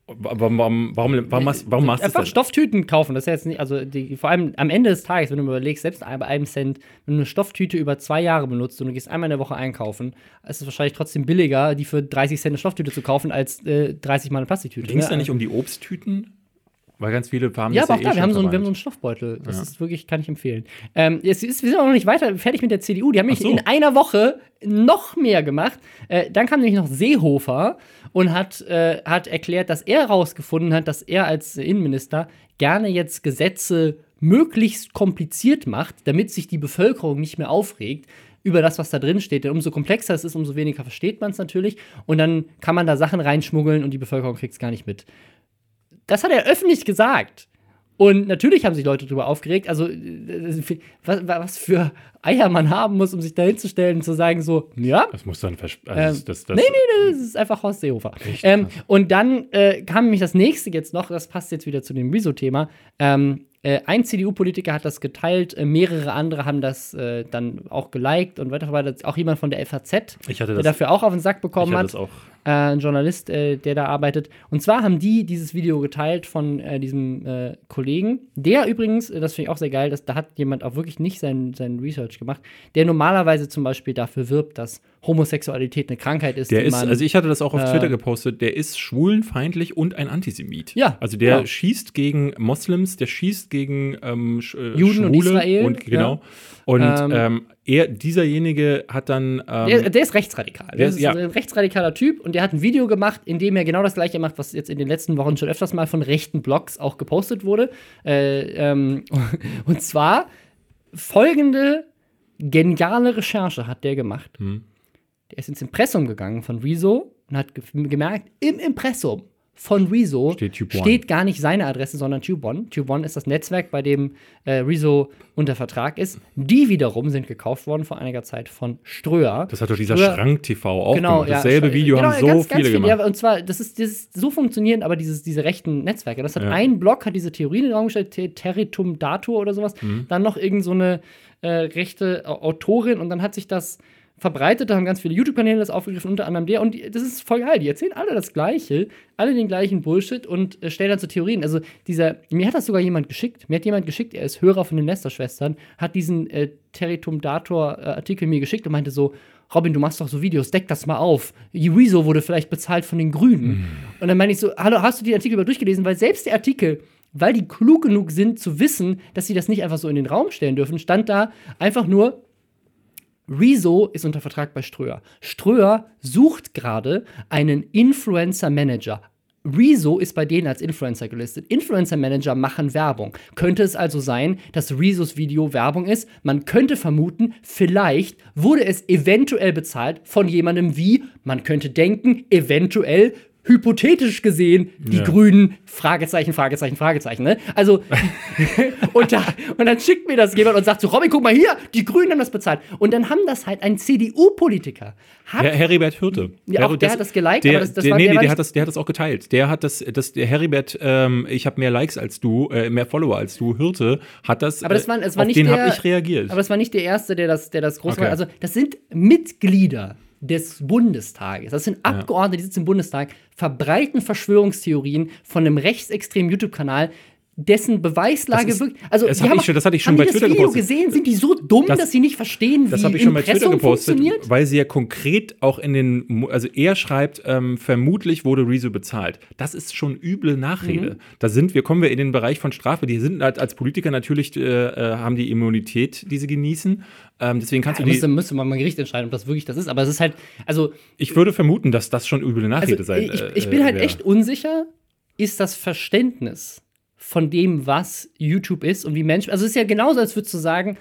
Warum, warum, warum, warum, machst- warum machst du Einfach das? Stofftüten kaufen. Das ist ja jetzt nicht, also die, vor allem am Ende des Tages, wenn du überlegst, selbst bei einem Cent, wenn du eine Stofftüte über zwei Jahre benutzt und du gehst einmal in der Woche einkaufen, ist es wahrscheinlich trotzdem billiger, die für 30 Cent eine Stofftüte zu kaufen, als äh, 30 Mal eine Plastiktüte. Ging es ne? da nicht um die Obsttüten? Weil ganz viele haben Ja, das aber auch eh da, wir haben, so einen, wir haben so einen Stoffbeutel. Das Ja. ist wirklich, kann ich empfehlen. Ähm, jetzt ist, wir sind auch noch nicht weiter fertig mit der CDU. Die haben mich so. in einer Woche noch mehr gemacht. Äh, dann kam nämlich noch Seehofer und hat, äh, hat erklärt, dass er herausgefunden hat, dass er als Innenminister gerne jetzt Gesetze möglichst kompliziert macht, damit sich die Bevölkerung nicht mehr aufregt über das, was da drin steht. Denn umso komplexer es ist, umso weniger versteht man es natürlich. Und dann kann man da Sachen reinschmuggeln und die Bevölkerung kriegt es gar nicht mit. Das hat er öffentlich gesagt. Und natürlich haben sich Leute darüber aufgeregt. Also, äh, was, was für Eier man haben muss, um sich da hinzustellen und zu sagen, so, ja, Das muss dann vers- ähm, also das, das, nee, nee, das ist einfach Horst Seehofer. Ähm, und dann äh, kam nämlich das nächste jetzt noch, das passt jetzt wieder zu dem Wieso-Thema. Ähm, äh, ein CDU-Politiker hat das geteilt, äh, mehrere andere haben das äh, dann auch geliked und weiter weiter. Auch jemand von der FAZ, Ich hatte der das, dafür auch auf den Sack bekommen hat das auch. Äh, ein Journalist, äh, der da arbeitet. Und zwar haben die dieses Video geteilt von äh, diesem äh, Kollegen, der übrigens, äh, das finde ich auch sehr geil, dass, da hat jemand auch wirklich nicht sein, sein Research gemacht, der normalerweise zum Beispiel dafür wirbt, dass Homosexualität eine Krankheit ist, Der die ist, man also ich hatte das auch auf äh, Twitter gepostet, der ist schwulenfeindlich und ein Antisemit. Ja, Also der ja. schießt gegen Moslems, der schießt gegen ähm, Sch- äh, Juden und Schwule Israel, Und, genau. ja. Und Ähm, ähm, er, dieserjenige hat dann. Ähm, Der, der ist rechtsradikal. Der ist ja. ein rechtsradikaler Typ und der hat ein Video gemacht, in dem er genau das gleiche macht, was jetzt in den letzten Wochen schon öfters mal von rechten Blogs auch gepostet wurde. Äh, ähm, [LAUGHS] und zwar folgende geniale Recherche hat der gemacht. Hm. Der ist ins Impressum gegangen von Rezo und hat ge gemerkt, im Impressum von Rezo Steht steht gar nicht seine Adresse, sondern Tube One. Tube One ist das Netzwerk, bei dem äh, Rezo unter Vertrag ist. Die wiederum sind gekauft worden vor einiger Zeit von Ströer. das hat doch dieser Schrank-TV auch Genau, gemacht. Dasselbe ja, Video genau, haben so ganz, ganz viele gemacht. Ja, und zwar, das ist, das ist so funktionieren aber dieses, diese rechten Netzwerke. Das hat Ja. ein Blog, hat diese Theorie in den Raum gestellt, Te- Territum Datur oder sowas. Mhm. Dann noch irgend so eine äh, rechte Au- Autorin und dann hat sich das verbreitet. Da haben ganz viele YouTube-Kanäle das aufgegriffen, unter anderem der. Und die, das ist voll geil. Die erzählen alle das Gleiche, alle den gleichen Bullshit und äh, stellen dann so Theorien. Also, dieser, mir hat das sogar jemand geschickt. Mir hat jemand geschickt, er ist Hörer von den Lester-Schwestern, hat diesen äh, Territum Dator-Artikel mir geschickt und meinte so: Robin, du machst doch so Videos, deck das mal auf. Rezo wurde vielleicht bezahlt von den Grünen. Und dann meine ich so: Hallo, hast du die Artikel über durchgelesen? Weil selbst der Artikel, weil die klug genug sind zu wissen, dass sie das nicht einfach so in den Raum stellen dürfen, stand da einfach nur: Rezo ist unter Vertrag bei Ströer. Ströer sucht gerade einen Influencer-Manager. Rezo ist bei denen als Influencer gelistet. Influencer-Manager machen Werbung. Könnte es also sein, dass Rezos Video Werbung ist? Man könnte vermuten, vielleicht wurde es eventuell bezahlt von jemandem wie, man könnte denken, eventuell hypothetisch gesehen, die Ja. Grünen, Fragezeichen, Fragezeichen, Fragezeichen, ne? Also, [LAUGHS] [LAUGHS] und, da, und dann schickt mir das jemand und sagt so, Robin, guck mal hier, die Grünen haben das bezahlt. Und dann haben das halt ein CDU-Politiker. Hat Herr Heribert Hürte. Ja, auch der hat das geliked, der, aber das- das der, war- nee, der nee, der hat das, der hat das auch geteilt. Der hat das, das der Heribert, ähm, ich habe mehr Likes als du, äh, mehr Follower als du, Hürte, hat das, Aber das war, es war auf nicht den der, habe ich reagiert. Aber das war nicht der Erste, der das, der das groß Okay. war. Also, das sind Mitglieder des Bundestages. Das sind Abgeordnete, die sitzen im Bundestag, verbreiten Verschwörungstheorien von einem rechtsextremen YouTube-Kanal, dessen Beweislage Das ist- wirklich. Also, das hab haben ich schon- das hatte ich schon haben bei die Twitter das Video gepostet. gesehen? Sind die so dumm, Das- dass sie nicht verstehen, das wie habe ich schon bei Twitter gepostet, weil sie ja konkret auch in den, also er schreibt, ähm, vermutlich wurde Rezo bezahlt. Das ist schon üble Nachrede. Mhm. Da sind wir, kommen wir in den Bereich von Strafe. Die sind halt als Politiker natürlich, äh, äh, haben die Immunität, die sie genießen. Ähm, deswegen kannst Da du die, müsste, müsste man mal Gericht entscheiden, ob das wirklich das ist. Aber es ist halt, also ich würde vermuten, dass das schon üble Nachrede Also, sein ich, äh, ich bin halt wäre. echt unsicher, ist das Verständnis von dem, was YouTube ist und wie Menschen. Also, es ist ja genauso, als würdest du sagen,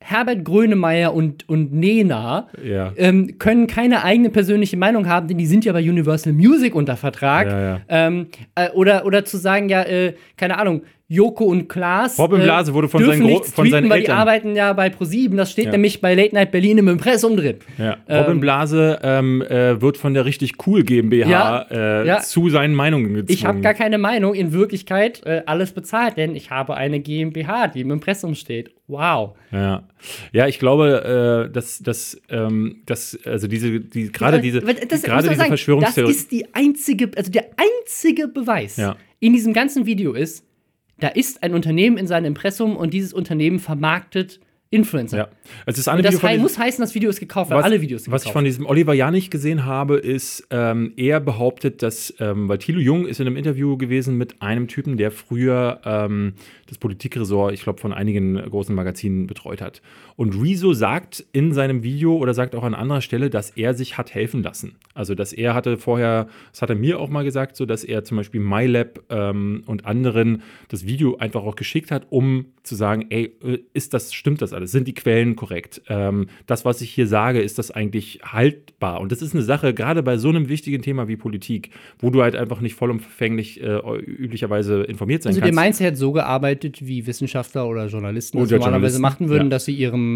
Herbert Grönemeyer und, und Nena Ja. ähm, können keine eigene persönliche Meinung haben, denn die sind ja bei Universal Music unter Vertrag. Ja, ja. Ähm, äh, oder, oder zu sagen, ja, äh, keine Ahnung, Joko und Klaas. Robin äh, Blase wurde von seinen nichts von tweeten, seinen weil die arbeiten ja bei ProSieben. Das steht Ja. nämlich bei Late Night Berlin im Impressum drin. Ja. Robin Ähm, Blase ähm, äh, wird von der richtig cool GmbH Ja, äh, ja. zu seinen Meinungen gezwungen. Ich habe gar keine Meinung. In Wirklichkeit äh, alles bezahlt, denn ich habe eine GmbH, die im Impressum steht. Wow. Ja, ja ich glaube, äh, dass, dass, ähm, dass also diese, die, gerade diese, Aber das, gerade diese Verschwörungstheorie. Das ist die einzige, also der einzige Beweis in diesem ganzen Video ist, da ist ein Unternehmen in seinem Impressum und dieses Unternehmen vermarktet Influencer. ja, Video das von hei diesem- muss heißen, das Video ist gekauft, weil alle Videos sind was ich gekauft. von diesem Oliver Janich gesehen habe, ist, ähm, er behauptet, dass, ähm, weil Thilo Jung ist in einem Interview gewesen mit einem Typen, der früher ähm, das Politikressort, ich glaube, von einigen großen Magazinen betreut hat. Und Rezo sagt in seinem Video oder sagt auch an anderer Stelle, dass er sich hat helfen lassen. Also, dass er hatte vorher, das hat er mir auch mal gesagt, so dass er zum Beispiel MyLab ähm, und anderen das Video einfach auch geschickt hat, um zu sagen, ey, äh, ist das, stimmt das alles? Sind die Quellen korrekt? Ähm, das, was ich hier sage, ist das eigentlich haltbar? Und das ist eine Sache, gerade bei so einem wichtigen Thema wie Politik, wo du halt einfach nicht vollumfänglich äh, üblicherweise informiert sein Also der kannst. Mainz hat so gearbeitet, wie Wissenschaftler oder Journalisten das normalerweise Journalisten, machen würden, ja. dass sie ihrem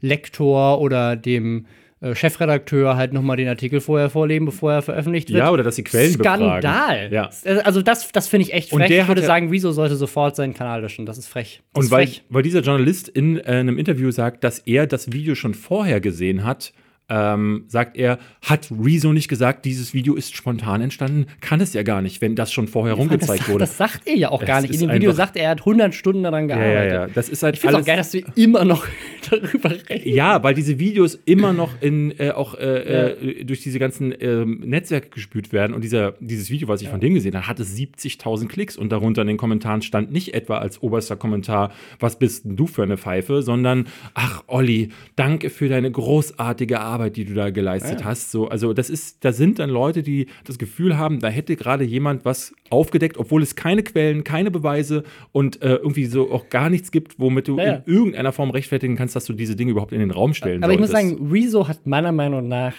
Lektor oder dem äh, Chefredakteur halt nochmal den Artikel vorher vorlesen, bevor er veröffentlicht wird. Ja, oder dass sie Quellen befragen. Skandal. Ja. Also das, das finde ich echt Und frech. der ich würde sagen, Rezo sollte sofort seinen Kanal löschen. Das ist frech. Das Und ist weil, frech. weil dieser Journalist in äh, einem Interview sagt, dass er das Video schon vorher gesehen hat, ähm, sagt er, hat Rezo nicht gesagt, dieses Video ist spontan entstanden? Kann es ja gar nicht, wenn das schon vorher ja, rumgezeigt das, wurde. Das sagt er ja auch gar nicht. In dem Video sagt er, er hat 100 Stunden daran gearbeitet. Ja, ja, ja. Das ist halt ich finde es auch geil, dass wir immer noch [LAUGHS] darüber reden. Ja, weil diese Videos immer noch in, äh, auch äh, ja. äh, durch diese ganzen ähm, Netzwerke gespült werden. Und dieser, dieses Video, was ich ja. von dem gesehen habe, hatte 70.000 Klicks. Und darunter in den Kommentaren stand nicht etwa als oberster Kommentar, was bist denn du für eine Pfeife, sondern, ach, Olli, danke für deine großartige Arbeit Arbeit, die du da geleistet ja. hast. So, also das ist, da sind dann Leute, die das Gefühl haben, da hätte gerade jemand was aufgedeckt, obwohl es keine Quellen, keine Beweise und äh, irgendwie so auch gar nichts gibt, womit du ja. in irgendeiner Form rechtfertigen kannst, dass du diese Dinge überhaupt in den Raum stellen Aber solltest. ich muss sagen, Rezo hat meiner Meinung nach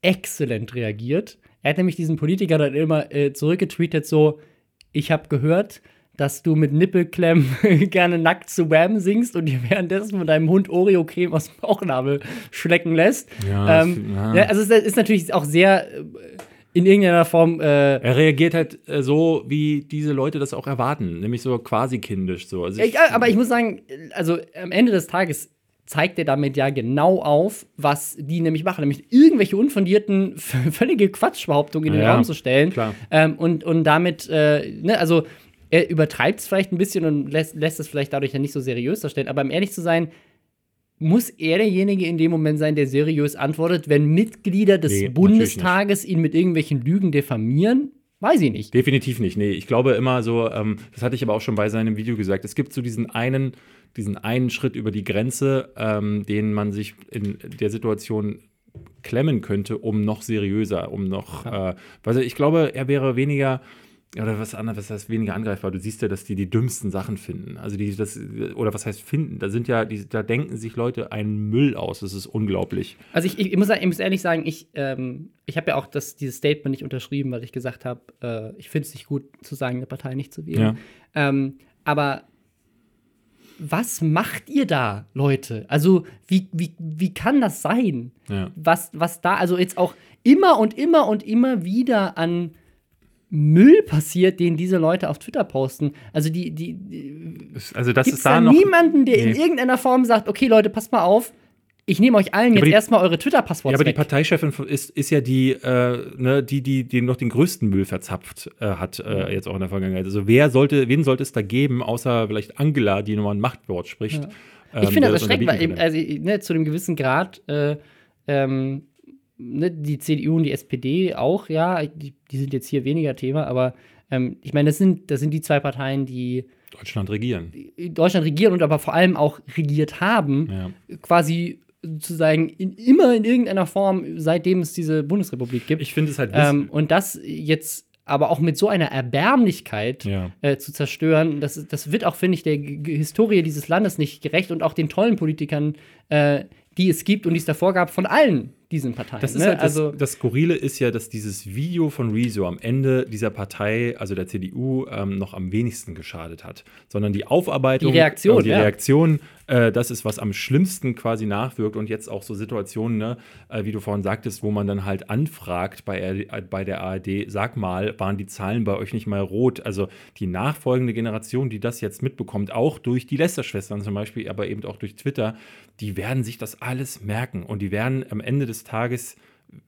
exzellent reagiert. Er hat nämlich diesen Politiker dann immer äh, zurückgetweetet, so, ich habe gehört, dass du mit Nippelklemmen [LAUGHS] gerne nackt zu Wham singst und dir währenddessen von deinem Hund Oreo-Creme aus dem Bauchnabel schlecken lässt. Ja, ähm, ja. ja also es ist natürlich auch sehr äh, in irgendeiner Form. Äh er reagiert halt äh, so, wie diese Leute das auch erwarten, nämlich so quasi kindisch. So. Also ich, ja, aber ich muss sagen, also am Ende des Tages zeigt er damit ja genau auf, was die nämlich machen, nämlich irgendwelche unfundierten, völlige Quatschbehauptungen in den ja, Raum zu stellen. Ähm, und, und damit, äh, ne, also er übertreibt es vielleicht ein bisschen und lässt, lässt es vielleicht dadurch ja nicht so seriös darstellen. Aber um ehrlich zu sein, muss er derjenige in dem Moment sein, der seriös antwortet, wenn Mitglieder des nee, Bundestages ihn mit irgendwelchen Lügen diffamieren? Weiß ich nicht. Definitiv nicht. Nee, ich glaube immer so, ähm, das hatte ich aber auch schon bei seinem Video gesagt, es gibt so diesen einen, diesen einen Schritt über die Grenze, ähm, den man sich in der Situation klemmen könnte, um noch seriöser, um noch, ja. äh, also ich glaube, er wäre weniger oder was anderes, was heißt weniger angreifbar. Du siehst ja, dass die die dümmsten Sachen finden. Also die das oder was heißt finden? Da sind ja, die, da denken sich Leute einen Müll aus. Das ist unglaublich. Also ich, ich, muss, ich muss ehrlich sagen, ich, ähm, ich habe ja auch das, dieses Statement nicht unterschrieben, weil ich gesagt habe, äh, ich finde es nicht gut zu sagen, eine Partei nicht zu wählen. Ja. Ähm, aber was macht ihr da, Leute? Also, wie, wie, wie kann das sein? Ja. Was, was da, also jetzt auch immer und immer und immer wieder an Müll passiert, den diese Leute auf Twitter posten. Also die, die, die also das ist da, da noch niemanden, der nee. in irgendeiner Form sagt, okay Leute, passt mal auf, ich nehme euch allen jetzt die, erstmal eure Twitter-Passworte. Ja, aber weg. die Parteichefin ist, ist ja die, äh, ne, die, die, die noch den größten Müll verzapft äh, hat, äh, jetzt auch in der Vergangenheit. Also wer sollte, wen sollte es da geben, außer vielleicht Angela, die nochmal ein Machtwort spricht? Ja. Ähm, ich finde das erschreckend, weil eben, also, ne, zu einem gewissen Grad äh, ähm, ne, die CDU und die SPD auch, ja, die, die sind jetzt hier weniger Thema, aber ähm, ich meine, das sind, das sind die zwei Parteien, die Deutschland regieren. Deutschland regieren und aber vor allem auch regiert haben, ja. quasi sozusagen in, immer in irgendeiner Form, seitdem es diese Bundesrepublik gibt. Ich finde es halt ähm, Und das jetzt aber auch mit so einer Erbärmlichkeit ja. äh, zu zerstören, das, das wird auch, finde ich, der G Historie dieses Landes nicht gerecht und auch den tollen Politikern, äh, die es gibt und die es davor gab, von allen diesen Parteien. Das ne? halt also das, das Skurrile ist ja, dass dieses Video von Rezo am Ende dieser Partei, also der CDU, ähm, noch am wenigsten geschadet hat, sondern die Aufarbeitung, die Reaktion, äh, die ja. Reaktion äh, das ist, was am schlimmsten quasi nachwirkt und jetzt auch so Situationen, ne, äh, wie du vorhin sagtest, wo man dann halt anfragt bei, äh, bei der ARD, sag mal, waren die Zahlen bei euch nicht mal rot? Also die nachfolgende Generation, die das jetzt mitbekommt, auch durch die Lester-Schwestern zum Beispiel, aber eben auch durch Twitter, die werden sich das alles merken und die werden am Ende des Tages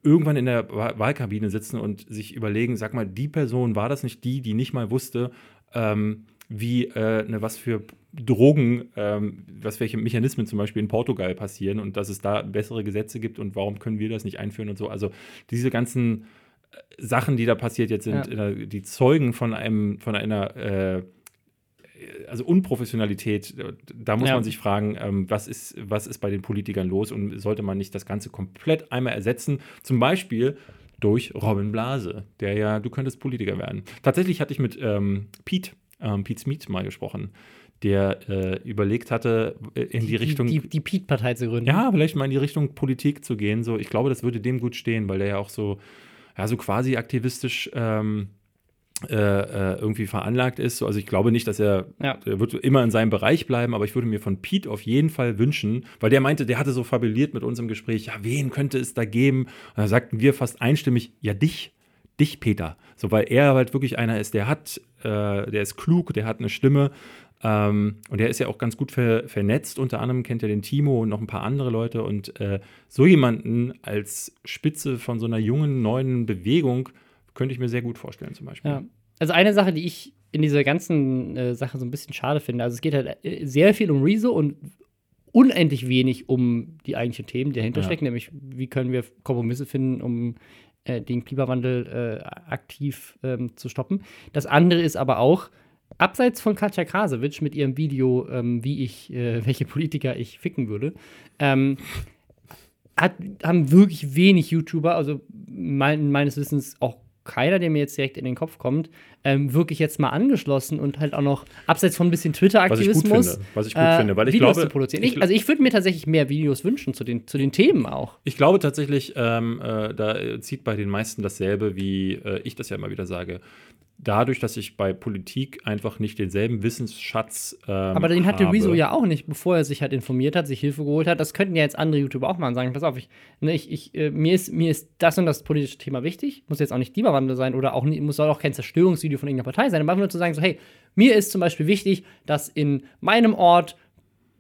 irgendwann in der Wahlkabine sitzen und sich überlegen, sag mal, die Person war das nicht die, die nicht mal wusste, ähm, wie äh, ne, was für Drogen, ähm, was welche Mechanismen zum Beispiel in Portugal passieren und dass es da bessere Gesetze gibt und warum können wir das nicht einführen und so. Also diese ganzen äh, Sachen, die da passiert jetzt sind, ja. die Zeugen von einem, von einer äh, also Unprofessionalität, da muss ja. man sich fragen, ähm, was, ist, was ist bei den Politikern los und sollte man nicht das Ganze komplett einmal ersetzen? Zum Beispiel durch Robin Blase, der ja, du könntest Politiker werden. Tatsächlich hatte ich mit ähm, Pete ähm, Pete Smith mal gesprochen, der äh, überlegt hatte, äh, in die, die Richtung. Die, die Pete-Partei zu gründen. Ja, vielleicht mal in die Richtung Politik zu gehen. So, ich glaube, das würde dem gut stehen, weil der ja auch so, ja, so quasi aktivistisch ähm, äh, äh irgendwie veranlagt ist. Also ich glaube nicht, dass er, ja. er wird immer in seinem Bereich bleiben, aber ich würde mir von Pete auf jeden Fall wünschen, weil der meinte, der hatte so fabuliert mit uns im Gespräch, ja, wen könnte es da geben? Und da sagten wir fast einstimmig, ja, dich dich, Peter. So, weil er halt wirklich einer ist, der hat, äh, der ist klug, der hat eine Stimme. Ähm, und er ist ja auch ganz gut ver vernetzt. Unter anderem kennt er den Timo und noch ein paar andere Leute. Und äh, so jemanden als Spitze von so einer jungen, neuen Bewegung könnte ich mir sehr gut vorstellen, zum Beispiel. Ja. Also eine Sache, die ich in dieser ganzen äh, Sache so ein bisschen schade finde, also es geht halt äh, sehr viel um Rezo und unendlich wenig um die eigentlichen Themen, die dahinter Ja. stecken, nämlich wie können wir Kompromisse finden, um äh, den Klimawandel äh, aktiv ähm, zu stoppen. Das andere ist aber auch, abseits von Katja Krasowitsch mit ihrem Video, ähm, wie ich, äh, [LAUGHS] welche Politiker ich ficken würde, ähm, hat, haben wirklich wenig YouTuber, also mein, meines Wissens auch keiner, der mir jetzt direkt in den Kopf kommt, ähm, wirklich jetzt mal angeschlossen und halt auch noch abseits von ein bisschen Was ich gut Twitter-Aktivismus finde. Was ich gut äh, finde, weil ich Videos glaube, zu produzieren. ich, also ich würde mir tatsächlich mehr Videos wünschen zu den, zu den Themen auch. Ich glaube tatsächlich, ähm, äh, da zieht bei den meisten dasselbe, wie äh, ich das ja immer wieder sage. Dadurch, dass ich bei Politik einfach nicht denselben Wissensschatz ähm, Aber den hatte habe. Rezo ja auch nicht, bevor er sich halt informiert hat, sich Hilfe geholt hat. Das könnten ja jetzt andere YouTuber auch mal sagen, pass auf, ich, ne, ich, ich, äh, mir, ist, mir ist das und das politische Thema wichtig. Muss jetzt auch nicht Klimawandel sein oder auch muss soll auch kein Zerstörungsvideo von irgendeiner Partei sein. Aber einfach nur zu sagen, so, hey, mir ist zum Beispiel wichtig, dass in meinem Ort,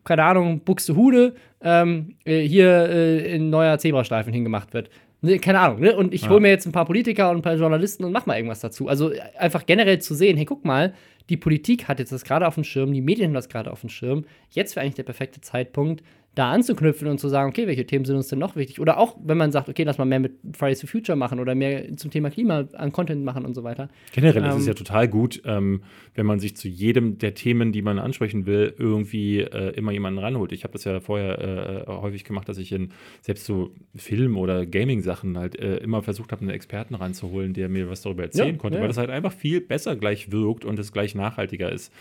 keine Ahnung, Buxtehude, ähm, äh, hier äh, ein neuer Zebrastreifen hingemacht wird. Ne, keine Ahnung, ne? Und ich Ja. hole mir jetzt ein paar Politiker und ein paar Journalisten und mach mal irgendwas dazu. Also äh, einfach generell zu sehen, hey, guck mal, die Politik hat jetzt das gerade auf dem Schirm, die Medien haben das gerade auf dem Schirm. Jetzt wäre eigentlich der perfekte Zeitpunkt, da anzuknüpfen und zu sagen, okay, welche Themen sind uns denn noch wichtig? Oder auch, wenn man sagt, okay, lass mal mehr mit Fridays for Future machen oder mehr zum Thema Klima an Content machen und so weiter. Generell ist Ähm, es ja total gut, ähm, wenn man sich zu jedem der Themen, die man ansprechen will, irgendwie äh, immer jemanden ranholt. Ich habe das ja vorher äh, häufig gemacht, dass ich in selbst so Film- oder Gaming-Sachen halt äh, immer versucht habe, einen Experten ranzuholen, der mir was darüber erzählen Ja, konnte, ja. weil das halt einfach viel besser gleich wirkt und es gleich nachhaltiger ist.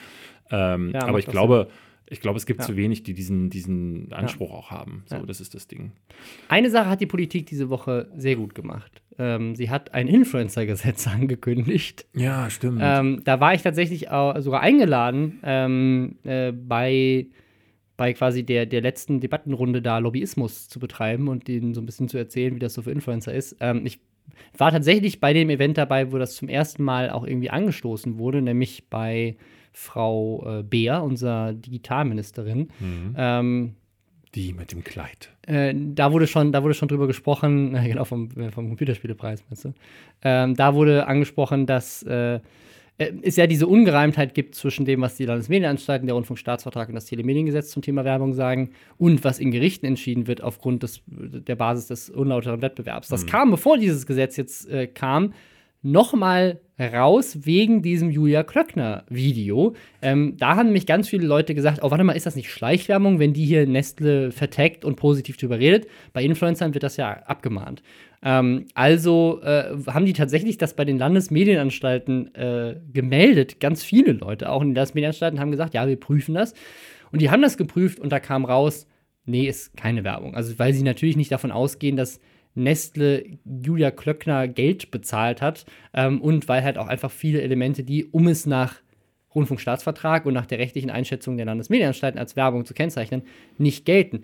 Ähm, Ja, aber ich glaube, ich glaube, es gibt Ja. zu wenig, die diesen, diesen Anspruch auch haben. So, Ja. das ist das Ding. Eine Sache hat die Politik diese Woche sehr gut gemacht. Ähm, sie hat ein Influencer-Gesetz [LAUGHS] angekündigt. Ja, stimmt. Ähm, da war ich tatsächlich auch sogar eingeladen ähm, äh, bei, bei quasi der, der letzten Debattenrunde da Lobbyismus zu betreiben und denen so ein bisschen zu erzählen, wie das so für Influencer ist. Ähm, ich war tatsächlich bei dem Event dabei, wo das zum ersten Mal auch irgendwie angestoßen wurde, nämlich bei Frau äh, Beer, unserer Digitalministerin. Mhm. Ähm, die mit dem Kleid. äh, da wurde schon, da wurde schon drüber gesprochen, [LAUGHS] äh, genau vom, äh, vom Computerspielepreis, meinst du? Ähm, da wurde angesprochen, dass äh, äh, es ja diese Ungereimtheit gibt zwischen dem, was die Landesmedienanstalten, der Rundfunkstaatsvertrag und das Telemediengesetz zum Thema Werbung sagen und was in Gerichten entschieden wird aufgrund des, der Basis des unlauteren Wettbewerbs. Das kam, bevor dieses Gesetz jetzt äh, kam, noch mal raus wegen diesem Julia Klöckner-Video. Ähm, da haben mich ganz viele Leute gesagt, oh, warte mal, ist das nicht Schleichwerbung, wenn die hier Nestle vertagt und positiv drüber redet? Bei Influencern wird das ja abgemahnt. Ähm, also äh, haben die tatsächlich das bei den Landesmedienanstalten äh, gemeldet. Ganz viele Leute, auch in den Landesmedienanstalten, haben gesagt, ja, wir prüfen das. Und die haben das geprüft und da kam raus, nee, ist keine Werbung. Also weil sie natürlich nicht davon ausgehen, dass Nestle Julia Klöckner Geld bezahlt hat ähm, und weil halt auch einfach viele Elemente, die, um es nach Rundfunkstaatsvertrag und nach der rechtlichen Einschätzung der Landesmedienanstalten als Werbung zu kennzeichnen, nicht gelten.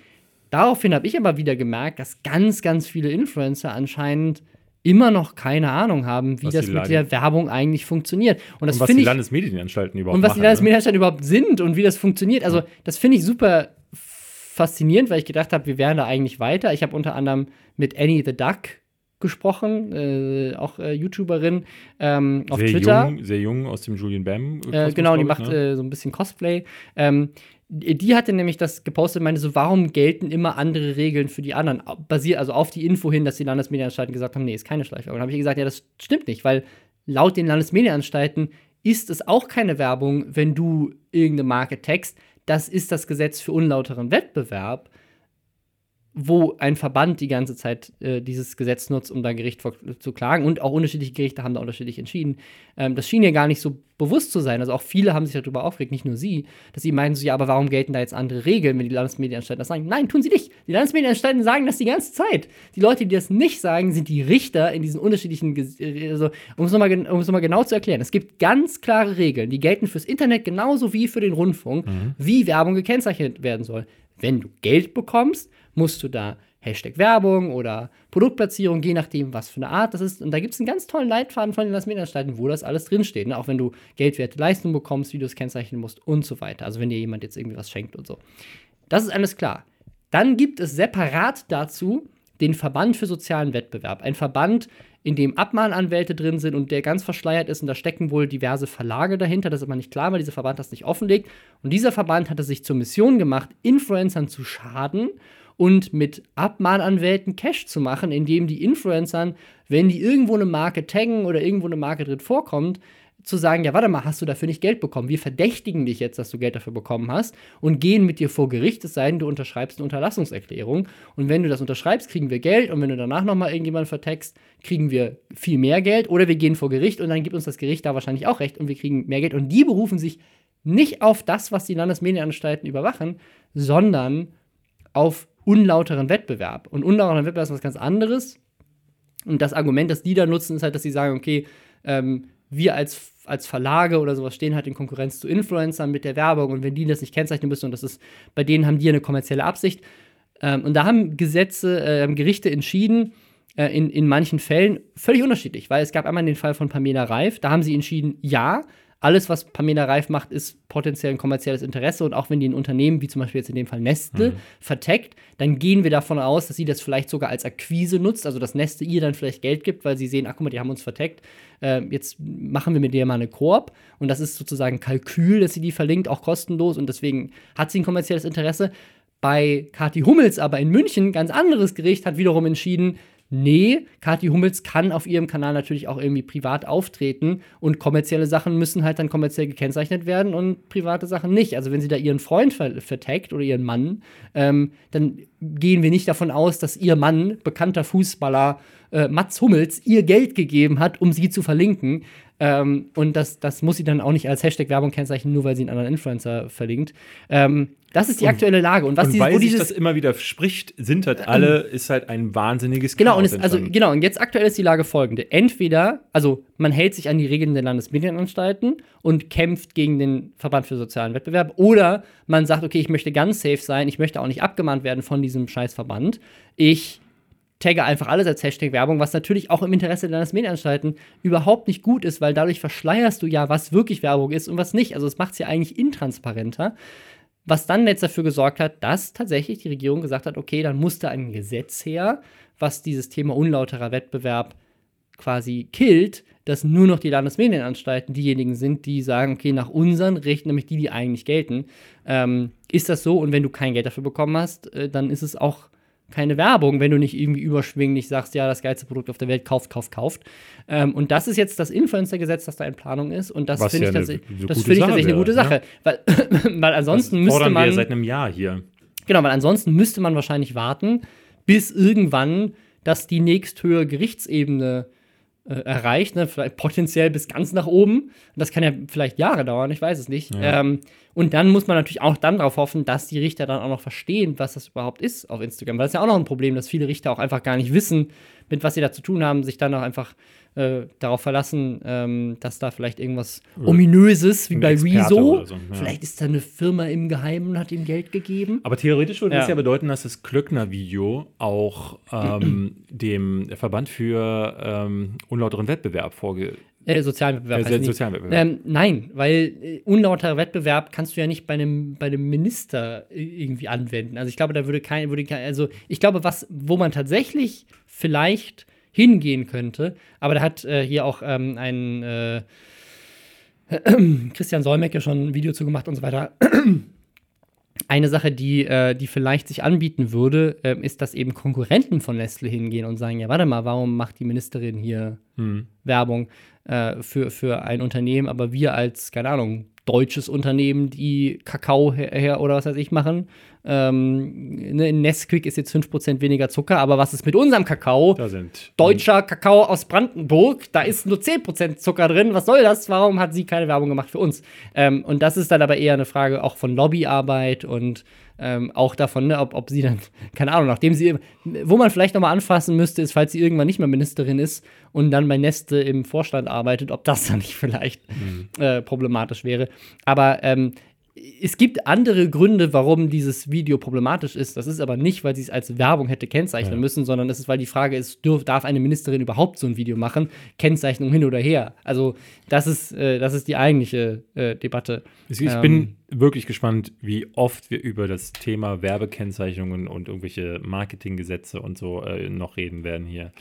Daraufhin habe ich aber wieder gemerkt, dass ganz, ganz viele Influencer anscheinend immer noch keine Ahnung haben, wie Was das die mit Lage- der Werbung eigentlich funktioniert. Und das Und was die ich Landesmedienanstalten überhaupt und was die machen. ne? Landesmedienanstalten überhaupt sind und wie das funktioniert. Also, das finde ich super faszinierend, weil ich gedacht habe, wir wären da eigentlich weiter. Ich habe unter anderem mit Annie the Duck gesprochen, äh, auch äh, YouTuberin ähm, auf sehr Twitter. Jung, sehr jung aus dem Julian Bam. Äh, genau, die macht äh, so ein bisschen Cosplay. Ähm, die hatte nämlich das gepostet, meinte so, warum gelten immer andere Regeln für die anderen? Basiert also auf die Info hin, dass die Landesmedienanstalten gesagt haben, nee, ist keine Schleichwerbung. Dann habe ich gesagt, ja, das stimmt nicht, weil laut den Landesmedienanstalten ist es auch keine Werbung, wenn du irgendeine Marke text. Das ist das Gesetz für unlauteren Wettbewerb, wo ein Verband die ganze Zeit äh, dieses Gesetz nutzt, um da Gericht vor, zu klagen. Und auch unterschiedliche Gerichte haben da unterschiedlich entschieden. Ähm, das schien ihr gar nicht so bewusst zu sein. Also auch viele haben sich darüber aufgeregt, nicht nur sie, dass sie meinen so, ja, aber warum gelten da jetzt andere Regeln, wenn die Landesmedienanstalten das sagen? Nein, tun sie nicht. Die Landesmedienanstalten sagen das die ganze Zeit. Die Leute, die das nicht sagen, sind die Richter in diesen unterschiedlichen, Ges- äh, also, um es nochmal um es genau zu erklären. Es gibt ganz klare Regeln, die gelten fürs Internet genauso wie für den Rundfunk, wie Werbung gekennzeichnet werden soll. Wenn du Geld bekommst, musst du da Hashtag Werbung oder Produktplatzierung, je nachdem, was für eine Art das ist. Und da gibt es einen ganz tollen Leitfaden von den Landesmedienanstalten, wo das alles drinsteht. Ne? Auch wenn du geldwerte Leistungen bekommst, es kennzeichnen musst und so weiter. Also wenn dir jemand jetzt irgendwie was schenkt und so. Das ist alles klar. Dann gibt es separat dazu den Verband für sozialen Wettbewerb. Ein Verband, in dem Abmahnanwälte drin sind und der ganz verschleiert ist und da stecken wohl diverse Verlage dahinter. Das ist aber nicht klar, weil dieser Verband das nicht offenlegt. Und dieser Verband hat es sich zur Mission gemacht, Influencern zu schaden und mit Abmahnanwälten Cash zu machen, indem die Influencern, wenn die irgendwo eine Marke taggen oder irgendwo eine Marke drin vorkommt, zu sagen, ja, warte mal, hast du dafür nicht Geld bekommen? Wir verdächtigen dich jetzt, dass du Geld dafür bekommen hast und gehen mit dir vor Gericht, es sei denn, du unterschreibst eine Unterlassungserklärung. Und wenn du das unterschreibst, kriegen wir Geld und wenn du danach nochmal irgendjemanden vertext, kriegen wir viel mehr Geld oder wir gehen vor Gericht und dann gibt uns das Gericht da wahrscheinlich auch recht und wir kriegen mehr Geld. Und die berufen sich nicht auf das, was die Landesmedienanstalten überwachen, sondern auf unlauteren Wettbewerb. Und unlauteren Wettbewerb ist was ganz anderes. Und das Argument, das die da nutzen, ist halt, dass sie sagen, okay, ähm, wir als, als Verlage oder sowas stehen halt in Konkurrenz zu Influencern mit der Werbung und wenn die das nicht kennzeichnen müssen und das ist, bei denen haben die eine kommerzielle Absicht. Ähm, und da haben Gesetze, äh, Gerichte entschieden, äh, in, in manchen Fällen völlig unterschiedlich, weil es gab einmal den Fall von Pamela Reif, da haben sie entschieden, ja, alles, was Pamela Reif macht, ist potenziell ein kommerzielles Interesse. Und auch wenn die ein Unternehmen, wie zum Beispiel jetzt in dem Fall Nestle, mhm. verteckt, dann gehen wir davon aus, dass sie das vielleicht sogar als Akquise nutzt, also dass Nestle ihr dann vielleicht Geld gibt, weil sie sehen, ach guck mal, die haben uns verteckt. Äh, jetzt machen wir mit der mal eine Koop. Und das ist sozusagen Kalkül, dass sie die verlinkt, auch kostenlos. Und deswegen hat sie ein kommerzielles Interesse. Bei Kathi Hummels aber in München, ganz anderes Gericht, hat wiederum entschieden, Nee, Kathi Hummels kann auf ihrem Kanal natürlich auch irgendwie privat auftreten und kommerzielle Sachen müssen halt dann kommerziell gekennzeichnet werden und private Sachen nicht. Also wenn sie da ihren Freund ver vertagt oder ihren Mann, ähm, dann gehen wir nicht davon aus, dass ihr Mann, bekannter Fußballer äh, Mats Hummels, ihr Geld gegeben hat, um sie zu verlinken. Ähm, und das, das muss sie dann auch nicht als Hashtag-Werbung kennzeichnen, nur weil sie einen anderen Influencer verlinkt. Ähm, das ist die aktuelle Lage. Und, was und dieses, weil sich das immer wieder spricht, sind halt alle, ähm, ist halt ein wahnsinniges Genau, und es, also, genau, und jetzt aktuell ist die Lage folgende. Entweder, also man hält sich an die Regeln der Landesmedienanstalten und kämpft gegen den Verband für sozialen Wettbewerb, oder man sagt, okay, ich möchte ganz safe sein, ich möchte auch nicht abgemahnt werden von diesem Scheißverband. Ich tagge einfach alles als Hashtag Werbung, was natürlich auch im Interesse deines Medienanstalten überhaupt nicht gut ist, weil dadurch verschleierst du ja, was wirklich Werbung ist und was nicht. Also es macht es ja eigentlich intransparenter. Was dann jetzt dafür gesorgt hat, dass tatsächlich die Regierung gesagt hat, okay, dann muss da ein Gesetz her, was dieses Thema unlauterer Wettbewerb quasi killt, dass nur noch die Landesmedienanstalten diejenigen sind, die sagen, okay, nach unseren Rechten, nämlich die, die eigentlich gelten, ähm, ist das so und wenn du kein Geld dafür bekommen hast, äh, dann ist es auch keine Werbung, wenn du nicht irgendwie überschwinglich sagst, ja, das geilste Produkt auf der Welt, kauft, kauft, kauft. Ähm, und das ist jetzt das Influencer-Gesetz, das da in Planung ist. Und das finde ja ich, eine, das find ich tatsächlich eine gute Sache. Ja? Weil, [LAUGHS] weil ansonsten das müsste man. Wir seit einem Jahr hier. Genau, weil ansonsten müsste man wahrscheinlich warten, bis irgendwann das die nächsthöhere Gerichtsebene äh, erreicht, ne? vielleicht potenziell bis ganz nach oben. Das kann ja vielleicht Jahre dauern, ich weiß es nicht. Ja. Ähm, und dann muss man natürlich auch dann darauf hoffen, dass die Richter dann auch noch verstehen, was das überhaupt ist auf Instagram. Weil das ist ja auch noch ein Problem, dass viele Richter auch einfach gar nicht wissen, mit was sie da zu tun haben, sich dann auch einfach äh, darauf verlassen, ähm, dass da vielleicht irgendwas Ominöses wie bei Rezo. So, ja. Vielleicht ist da eine Firma im Geheimen und hat ihm Geld gegeben. Aber theoretisch würde ja. das ja bedeuten, dass das Klöckner-Video auch ähm, [CLEARS THROAT] dem Verband für ähm, unlauteren Wettbewerb vorge äh, sozialen Wettbewerb. Äh, sozialen Wettbewerb. Ähm, nein, weil äh, unlauterer Wettbewerb kannst du ja nicht bei einem, bei einem Minister äh, irgendwie anwenden. Also ich glaube, da würde kein, würde kein, also ich glaube, was, wo man tatsächlich vielleicht hingehen könnte, aber da hat äh, hier auch ähm, ein äh, [CLEARS THROAT] Christian Solmecke schon ein Video zu gemacht und so weiter. [CLEARS THROAT] Eine Sache, die, äh, die vielleicht sich anbieten würde, äh, ist, dass eben Konkurrenten von Nestle hingehen und sagen: Ja, warte mal, warum macht die Ministerin hier hm. Werbung äh, für, für ein Unternehmen, aber wir als, keine Ahnung, deutsches Unternehmen, die Kakao her, her oder was weiß ich machen. Ähm, ne, in Nesquik ist jetzt 5% weniger Zucker, aber was ist mit unserem Kakao? Da sind Deutscher Kakao aus Brandenburg, da ist nur 10% Zucker drin. Was soll das? Warum hat sie keine Werbung gemacht für uns? Ähm, und das ist dann aber eher eine Frage auch von Lobbyarbeit und ähm, auch davon, ne, ob, ob sie dann, [LAUGHS] keine Ahnung, nachdem sie, wo man vielleicht nochmal anfassen müsste, ist, falls sie irgendwann nicht mehr Ministerin ist und dann bei Neste im Vorstand arbeitet, ob das [LAUGHS] dann nicht vielleicht mhm. äh, problematisch wäre. Aber ähm, es gibt andere Gründe, warum dieses Video problematisch ist. Das ist aber nicht, weil sie es als Werbung hätte kennzeichnen Ja. müssen, sondern es ist, weil die Frage ist, dürf, darf eine Ministerin überhaupt so ein Video machen? Kennzeichnung hin oder her. Also das ist, äh, das ist die eigentliche äh, Debatte. Ich Ähm. bin wirklich gespannt, wie oft wir über das Thema Werbekennzeichnungen und irgendwelche Marketinggesetze und so äh, noch reden werden hier.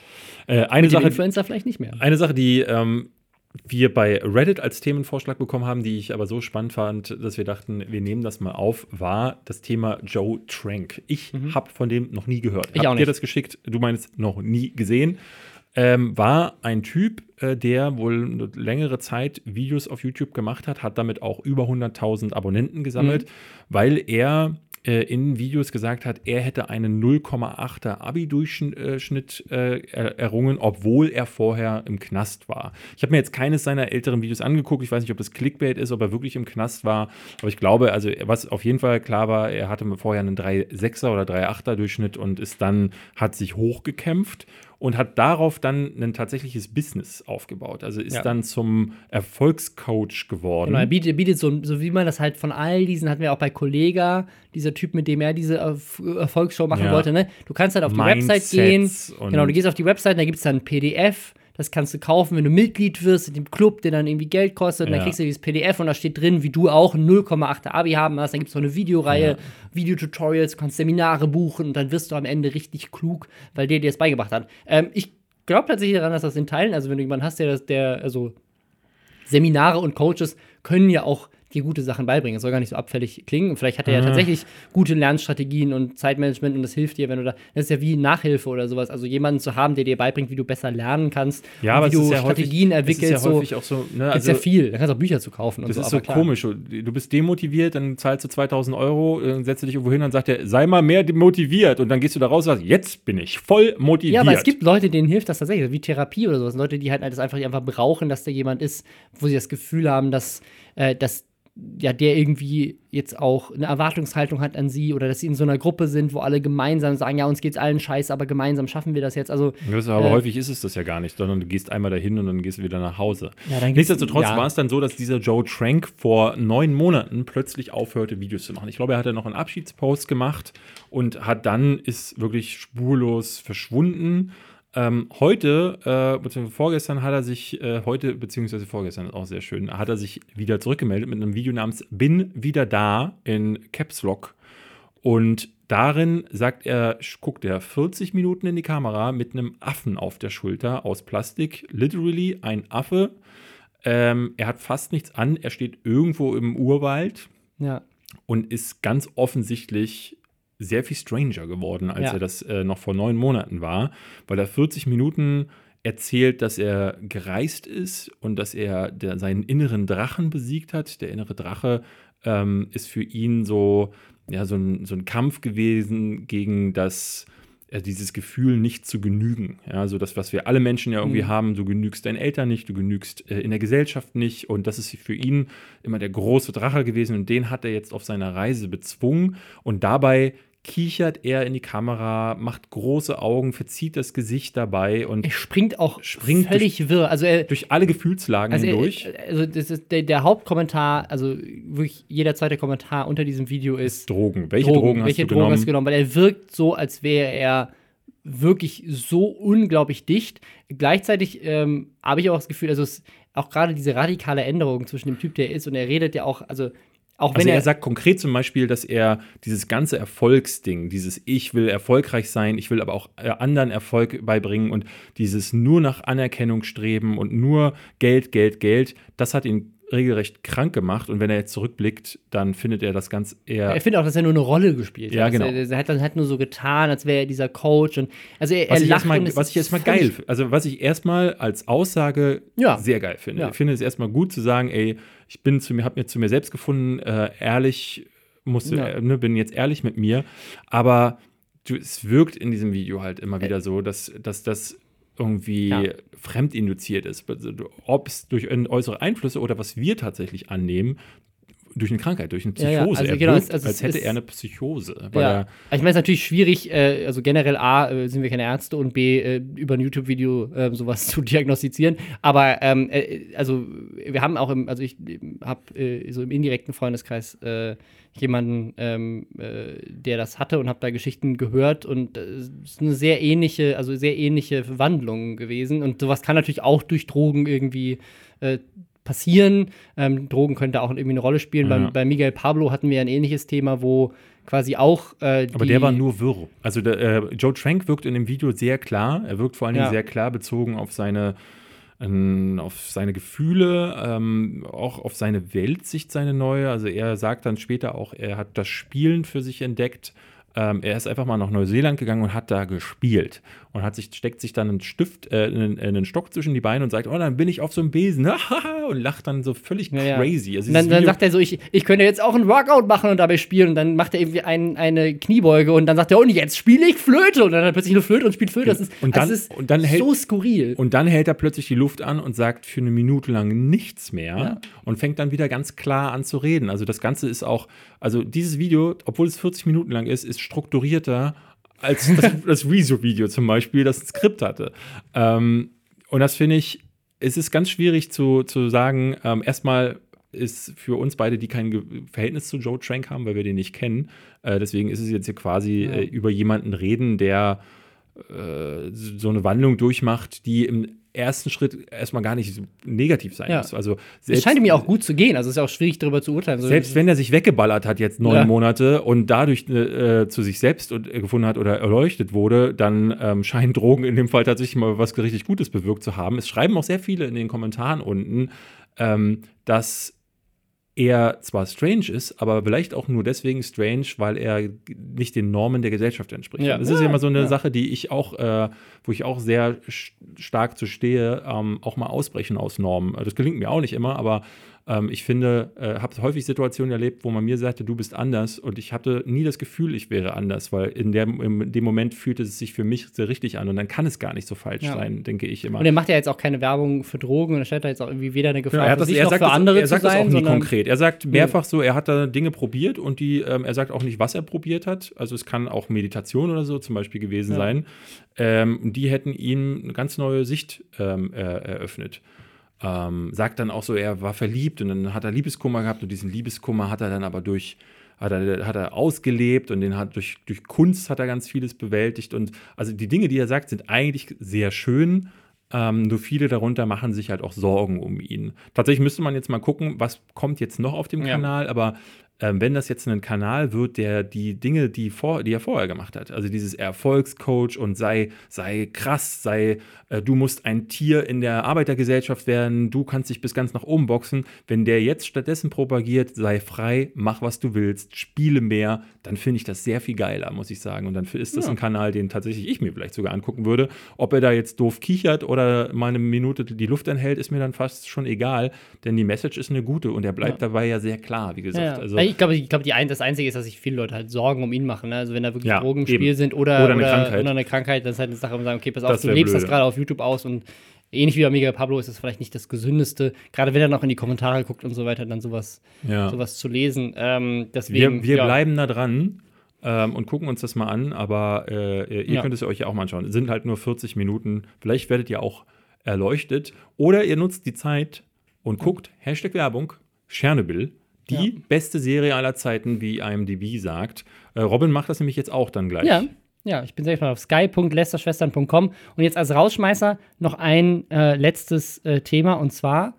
Äh, eine, Sache, Influencer vielleicht nicht mehr. eine Sache, die ähm, wir bei Reddit als Themenvorschlag bekommen haben, die ich aber so spannend fand, dass wir dachten, wir nehmen das mal auf, war das Thema Joe Trank. Ich habe von dem noch nie gehört. Mhm. Ich Hab auch dir das geschickt? Du meinst noch nie gesehen. Ähm, war ein Typ, äh, der wohl eine längere Zeit Videos auf YouTube gemacht hat, hat damit auch über 100.000 Abonnenten gesammelt, Mhm. weil er äh, in Videos gesagt hat, er hätte einen 0,8er Abi-Durchschnitt äh, er- errungen, obwohl er vorher im Knast war. Ich habe mir jetzt keines seiner älteren Videos angeguckt. Ich weiß nicht, ob das Clickbait ist, ob er wirklich im Knast war. Aber ich glaube, also was auf jeden Fall klar war, er hatte vorher einen 3,6er oder 3,8er Durchschnitt und ist dann, hat sich hochgekämpft und hat darauf dann ein tatsächliches Business aufgebaut. Also ist Ja. dann zum Erfolgscoach geworden. Genau, er bietet, bietet so, so wie man das halt von all diesen, hatten wir auch bei Kollega, dieser Typ, mit dem er diese Erf- Erfolgsshow machen Ja. wollte, ne? Du kannst halt auf die Website gehen. Mindsets Genau, du gehst auf die Website, da gibt es dann ein PDF, das kannst du kaufen, wenn du Mitglied wirst in dem Club, der dann irgendwie Geld kostet. Und dann Ja. kriegst du dieses PDF und da steht drin, wie du auch ein 0,8er Abi haben hast. Dann gibt es noch eine Videoreihe, Ja. Videotutorials, du kannst Seminare buchen und dann wirst du am Ende richtig klug, weil der dir das beigebracht hat. Ähm, ich glaube tatsächlich daran, dass das in Teilen, also wenn du jemanden hast, der das, der, also Seminare und Coaches können ja auch dir gute Sachen beibringen. Es soll gar nicht so abfällig klingen. Und vielleicht hat er ja Ah. tatsächlich gute Lernstrategien und Zeitmanagement und das hilft dir, wenn du da. Das ist ja wie Nachhilfe oder sowas. Also jemanden zu haben, der dir beibringt, wie du besser lernen kannst, Ja, aber wie du ist ja Strategien häufig, entwickelst. Es ist ja so. häufig auch so, ne, ist also, ja viel. Da kannst du auch Bücher zu kaufen und Das so. ist aber so klar. komisch. Du bist demotiviert, dann zahlst du 2000 Euro, dann setzt du dich irgendwo hin und sagt er, sei mal mehr motiviert. Und dann gehst du da raus und sagst, jetzt bin ich voll motiviert. Ja, aber es gibt Leute, denen hilft das tatsächlich, wie Therapie oder sowas. Leute, die halt das einfach, einfach brauchen, dass da jemand ist, wo sie das Gefühl haben, dass, äh, dass ja, der irgendwie jetzt auch eine Erwartungshaltung hat an sie oder dass sie in so einer Gruppe sind, wo alle gemeinsam sagen, ja, uns geht's allen scheiße, aber gemeinsam schaffen wir das jetzt. Also, Das aber Äh, häufig ist es das ja gar nicht, sondern du gehst einmal dahin und dann gehst du wieder nach Hause. Ja, dann Nichtsdestotrotz ja. war es dann so, dass dieser Joe Trank vor neun Monaten plötzlich aufhörte, Videos zu machen. Ich glaube, er hatte noch einen Abschiedspost gemacht und hat dann ist wirklich spurlos verschwunden. Ähm, heute, äh, beziehungsweise vorgestern hat er sich, äh, heute, beziehungsweise vorgestern ist auch sehr schön, hat er sich wieder zurückgemeldet mit einem Video namens Bin wieder da in Caps Lock. Und darin sagt er, guckt er 40 Minuten in die Kamera mit einem Affen auf der Schulter aus Plastik. Literally ein Affe. Ähm, er hat fast nichts an. Er steht irgendwo im Urwald ja. und ist ganz offensichtlich sehr viel stranger geworden, als Ja. er das äh, noch vor neun Monaten war, weil er 40 Minuten erzählt, dass er gereist ist und dass er der, seinen inneren Drachen besiegt hat. Der innere Drache ähm, ist für ihn so, ja, so, ein, so ein Kampf gewesen gegen das, dieses Gefühl, nicht zu genügen. Ja, so das, was wir alle Menschen ja irgendwie Mhm. haben, du genügst deinen Eltern nicht, du genügst äh, in der Gesellschaft nicht. Und das ist für ihn immer der große Drache gewesen und den hat er jetzt auf seiner Reise bezwungen. Und dabei kichert er in die Kamera, macht große Augen, verzieht das Gesicht dabei und Er springt auch Springt völlig wirr. Also er, durch alle Gefühlslagen Also, hindurch. äh, also der, der Hauptkommentar, also wirklich jeder zweite Kommentar unter diesem Video ist Drogen. Welche Drogen, hast welche du Drogen genommen? hast du genommen? Weil er wirkt so, als wäre er wirklich so unglaublich dicht. Gleichzeitig ähm, habe ich auch das Gefühl, also es, auch gerade diese radikale Änderung zwischen dem Typ, der er ist, und er redet ja auch, also auch wenn Also er, er, sagt konkret zum Beispiel, dass er dieses ganze Erfolgsding, dieses Ich will erfolgreich sein, ich will aber auch äh, anderen Erfolg beibringen und dieses nur nach Anerkennung streben und nur Geld, Geld, Geld, das hat ihn regelrecht krank gemacht. Und wenn er jetzt zurückblickt, dann findet er das ganz eher. ich finde auch, dass er nur eine Rolle gespielt Ja, hat. genau. Er, er hat dann halt nur so getan, als wäre er dieser Coach und also er, Was er ich, lacht erstmal, und es was ich erstmal geil, also was ich erstmal als Aussage Ja. sehr geil finde. Ja. Ich finde es erstmal gut zu sagen, ey, ich bin zu mir, habe mir zu mir selbst gefunden, äh, ehrlich, musste, Ja. äh, ne, bin jetzt ehrlich mit mir, aber du, es wirkt in diesem Video halt immer wieder so, dass, dass das irgendwie Ja. fremdinduziert ist. Also, Ob es durch äußere Einflüsse oder was wir tatsächlich annehmen, durch eine Krankheit, durch eine Ja, ja, Psychose. also er genau, wirkt, also als hätte er eine Psychose. Ja. er, ich meine, es ist natürlich schwierig, äh, also generell A, äh, sind wir keine Ärzte und B, äh, über ein YouTube-Video äh, sowas [LAUGHS] zu diagnostizieren. Aber ähm, äh, also wir haben auch im, also ich habe äh, so im indirekten Freundeskreis jemanden, ähm, äh, der das hatte und habe da Geschichten gehört und es ist eine sehr ähnliche, also sehr ähnliche Wandlung gewesen. Und sowas kann natürlich auch durch Drogen irgendwie passieren. Ähm, Drogen könnte auch irgendwie eine Rolle spielen. Ja. Bei, bei Miguel Pablo hatten wir ein ähnliches Thema, wo quasi auch äh, aber der war nur wirr. Also der, äh, Joe Trank wirkt in dem Video sehr klar. Er wirkt vor allen Dingen Ja. sehr klar bezogen auf seine ähm, auf seine Gefühle, ähm, auch auf seine Weltsicht, seine neue. Also er sagt dann später auch, er hat das Spielen für sich entdeckt. Ähm, er ist einfach mal nach Neuseeland gegangen und hat da gespielt und hat sich, steckt sich dann einen Stift, äh, einen, einen Stock zwischen die Beine und sagt, oh, dann bin ich auf so einem Besen [LAUGHS] und lacht dann so völlig Ja, ja. crazy. Also Und dann, dann sagt er so, ich, ich könnte jetzt auch ein Workout machen und dabei spielen. Und dann macht er irgendwie ein, eine Kniebeuge und dann sagt er, und jetzt spiele ich Flöte. Und dann hat er plötzlich eine Flöte und spielt Flöte. Das ist, Und dann- also ist und dann hält- so skurril. Und dann hält er plötzlich die Luft an und sagt für eine Minute lang nichts mehr Ja. und fängt dann wieder ganz klar an zu reden. Also das Ganze ist auch, also dieses Video, obwohl es 40 Minuten lang ist, ist strukturierter als das, das Rezo-Video zum Beispiel, das ein Skript hatte. Ähm, und das finde ich, es ist ganz schwierig zu, zu sagen, ähm, erstmal ist für uns beide, die kein Ge Verhältnis zu Joe Trank haben, weil wir den nicht kennen. Äh, deswegen ist es jetzt hier quasi Ja. äh, über jemanden reden, der äh, so eine Wandlung durchmacht, die im ersten Schritt erstmal gar nicht negativ sein Ja. muss. Also Es selbst, scheint mir auch gut zu gehen. Also es ist auch schwierig, darüber zu urteilen. Selbst wenn er sich weggeballert hat jetzt neun Ja. Monate und dadurch äh, zu sich selbst und, äh, gefunden hat oder erleuchtet wurde, dann ähm, scheinen Drogen in dem Fall tatsächlich mal was richtig Gutes bewirkt zu haben. Es schreiben auch sehr viele in den Kommentaren unten, ähm, dass er zwar strange ist, aber vielleicht auch nur deswegen strange, weil er nicht den Normen der Gesellschaft entspricht. Ja. Das ist ja immer so eine Ja. Sache, die ich auch, äh, wo ich auch sehr stark zu stehe, ähm, auch mal ausbrechen aus Normen. Das gelingt mir auch nicht immer, aber ähm, ich finde, äh, habe häufig Situationen erlebt, wo man mir sagte, du bist anders und ich hatte nie das Gefühl, ich wäre anders, weil in, der, in dem Moment fühlte es sich für mich sehr richtig an und dann kann es gar nicht so falsch Ja. sein, denke ich immer. Und er macht ja jetzt auch keine Werbung für Drogen und er stellt da jetzt auch irgendwie weder eine Gefahr Ja, hat für das, sich er noch sagt, für das, andere er sagt das auch nie konkret. Er sagt mehrfach so, er hat da Dinge probiert und die, ähm, er sagt auch nicht, was er probiert hat. Also es kann auch Meditation oder so zum Beispiel gewesen Ja. sein. Ähm, die hätten ihm eine ganz neue Sicht ähm, äh, eröffnet. Ähm, sagt dann auch so, er war verliebt und dann hat er Liebeskummer gehabt und diesen Liebeskummer hat er dann aber durch hat er, hat er ausgelebt und den hat durch, durch Kunst hat er ganz vieles bewältigt und also die Dinge, die er sagt, sind eigentlich sehr schön, ähm, nur viele darunter machen sich halt auch Sorgen um ihn. Tatsächlich müsste man jetzt mal gucken, was kommt jetzt noch auf dem Ja. Kanal, aber ähm, wenn das jetzt ein Kanal wird, der die Dinge, die, vor, die er vorher gemacht hat, also dieses Erfolgscoach und sei, sei krass, sei, äh, du musst ein Tier in der Arbeitergesellschaft werden, du kannst dich bis ganz nach oben boxen, wenn der jetzt stattdessen propagiert, sei frei, mach was du willst, spiele mehr, dann finde ich das sehr viel geiler, muss ich sagen. Und dann ist das Ja. ein Kanal, den tatsächlich ich mir vielleicht sogar angucken würde. Ob er da jetzt doof kichert oder mal eine Minute die Luft enthält, ist mir dann fast schon egal, denn die Message ist eine gute und er bleibt Ja. dabei ja sehr klar, wie gesagt. Ja, Also, ich glaube, ich glaube, ein, das Einzige ist, dass sich viele Leute halt Sorgen um ihn machen. Ne? Also wenn da wirklich Ja, Drogen im. Spiel sind oder, Oder eine Krankheit. oder eine Krankheit, das ist halt eine Sache, wo man sagen, okay, pass auf, Das du lebst das blöde. gerade auf YouTube aus und ähnlich wie bei Miguel Pablo ist das vielleicht nicht das Gesündeste. Gerade wenn er noch in die Kommentare guckt und so weiter, dann sowas, ja. sowas zu lesen. Ähm, deswegen, wir wir ja. bleiben da dran ähm, und gucken uns das mal an, aber äh, ihr Ja. könnt es euch ja auch mal anschauen. Es sind halt nur 40 Minuten. Vielleicht werdet ihr auch erleuchtet oder ihr nutzt die Zeit und guckt, Hashtag Werbung, Tschernobyl, die Ja. beste Serie aller Zeiten, wie IMDb sagt. Äh, Robin macht das nämlich jetzt auch dann gleich. Ja, ja, ich bin sehr gespannt auf sky.lesterschwestern.com. Und jetzt als Rausschmeißer noch ein äh, letztes äh, Thema und zwar: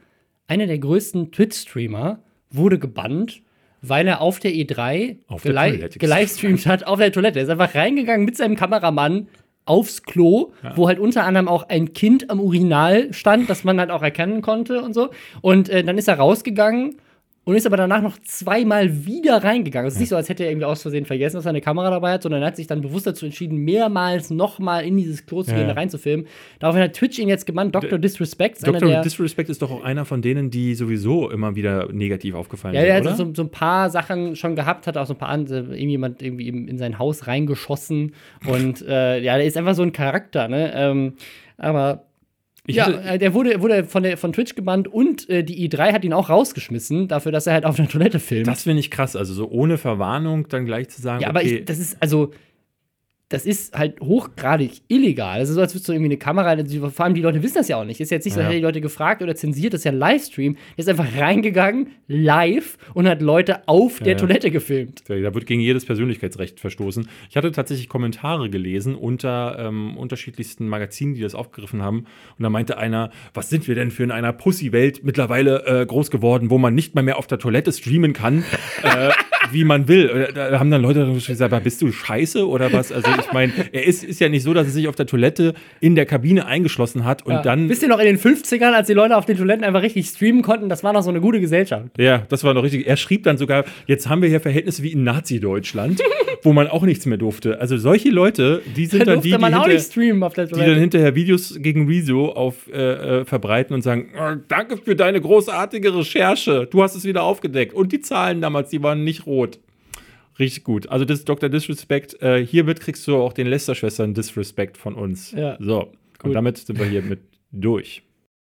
einer der größten Twitch-Streamer wurde gebannt, weil er auf der E3 Auf der gelivestreamt hat auf der Toilette. Er ist einfach reingegangen mit seinem Kameramann aufs Klo, wo halt unter anderem auch ein Kind am Urinal stand, das man halt auch erkennen konnte und so. Und äh, dann ist er rausgegangen und ist aber danach noch zweimal wieder reingegangen. Es ist nicht so, als hätte er irgendwie aus Versehen vergessen, dass er eine Kamera dabei hat, sondern er hat sich dann bewusst dazu entschieden, mehrmals nochmal in dieses Klo zu Ja, gehen, ja. da reinzufilmen. Daraufhin hat Twitch ihn jetzt gebannt, Dr. Disrespect. Dr. Disrespect ist doch auch einer von denen, die sowieso immer wieder negativ aufgefallen Ja, sind, der oder? hat so, so ein paar Sachen schon gehabt, hat auch so ein paar andere, irgendjemand irgendwie in, in sein Haus reingeschossen. Und äh, ja, der ist einfach so ein Charakter, ne? Ähm, aber Ich ja, hatte- äh, der wurde, wurde von, der, von Twitch gebannt und äh, die i3 hat ihn auch rausgeschmissen, dafür, dass er halt auf einer Toilette filmt. Das finde ich krass. Also so ohne Verwarnung dann gleich zu sagen, ja, aber okay, ich, das ist, also, das ist halt hochgradig illegal. Das ist so, als würdest du irgendwie eine Kamera, vor allem die Leute wissen das ja auch nicht. Ist jetzt nicht so, als hätte die Leute gefragt oder zensiert, das ist ja ein Livestream. Der ist einfach reingegangen, live, und hat Leute auf der ja. Toilette gefilmt. Da wird gegen jedes Persönlichkeitsrecht verstoßen. Ich hatte tatsächlich Kommentare gelesen unter ähm, unterschiedlichsten Magazinen, die das aufgegriffen haben. Und da meinte einer, was sind wir denn für in einer Pussy-Welt mittlerweile äh, groß geworden, wo man nicht mal mehr auf der Toilette streamen kann, äh, [LAUGHS] wie man will. Äh, Da haben dann Leute gesagt, "Aber bist du scheiße oder was? Also ich meine, er ist, ist ja nicht so, dass er sich auf der Toilette in der Kabine eingeschlossen hat und Ja. dann. Wisst ihr noch in den 50ern, als die Leute auf den Toiletten einfach richtig streamen konnten, das war noch so eine gute Gesellschaft. Ja, das war noch richtig. Er schrieb dann sogar, jetzt haben wir hier Verhältnisse wie in Nazi-Deutschland, [LAUGHS] wo man auch nichts mehr durfte. Also solche Leute, die sind Da dann die, die, man auch hinter, nicht streamen auf der die dann hinterher Videos gegen Rezo auf, äh, äh, verbreiten und sagen, "Oh, danke für deine großartige Recherche. Du hast es wieder aufgedeckt. Und die Zahlen damals, die waren nicht rot. Richtig gut. Also das ist Dr. Disrespect. Äh, hiermit kriegst du auch den Lester-Schwestern Disrespect von uns. Ja. So. Und damit sind wir hier mit [LAUGHS] durch.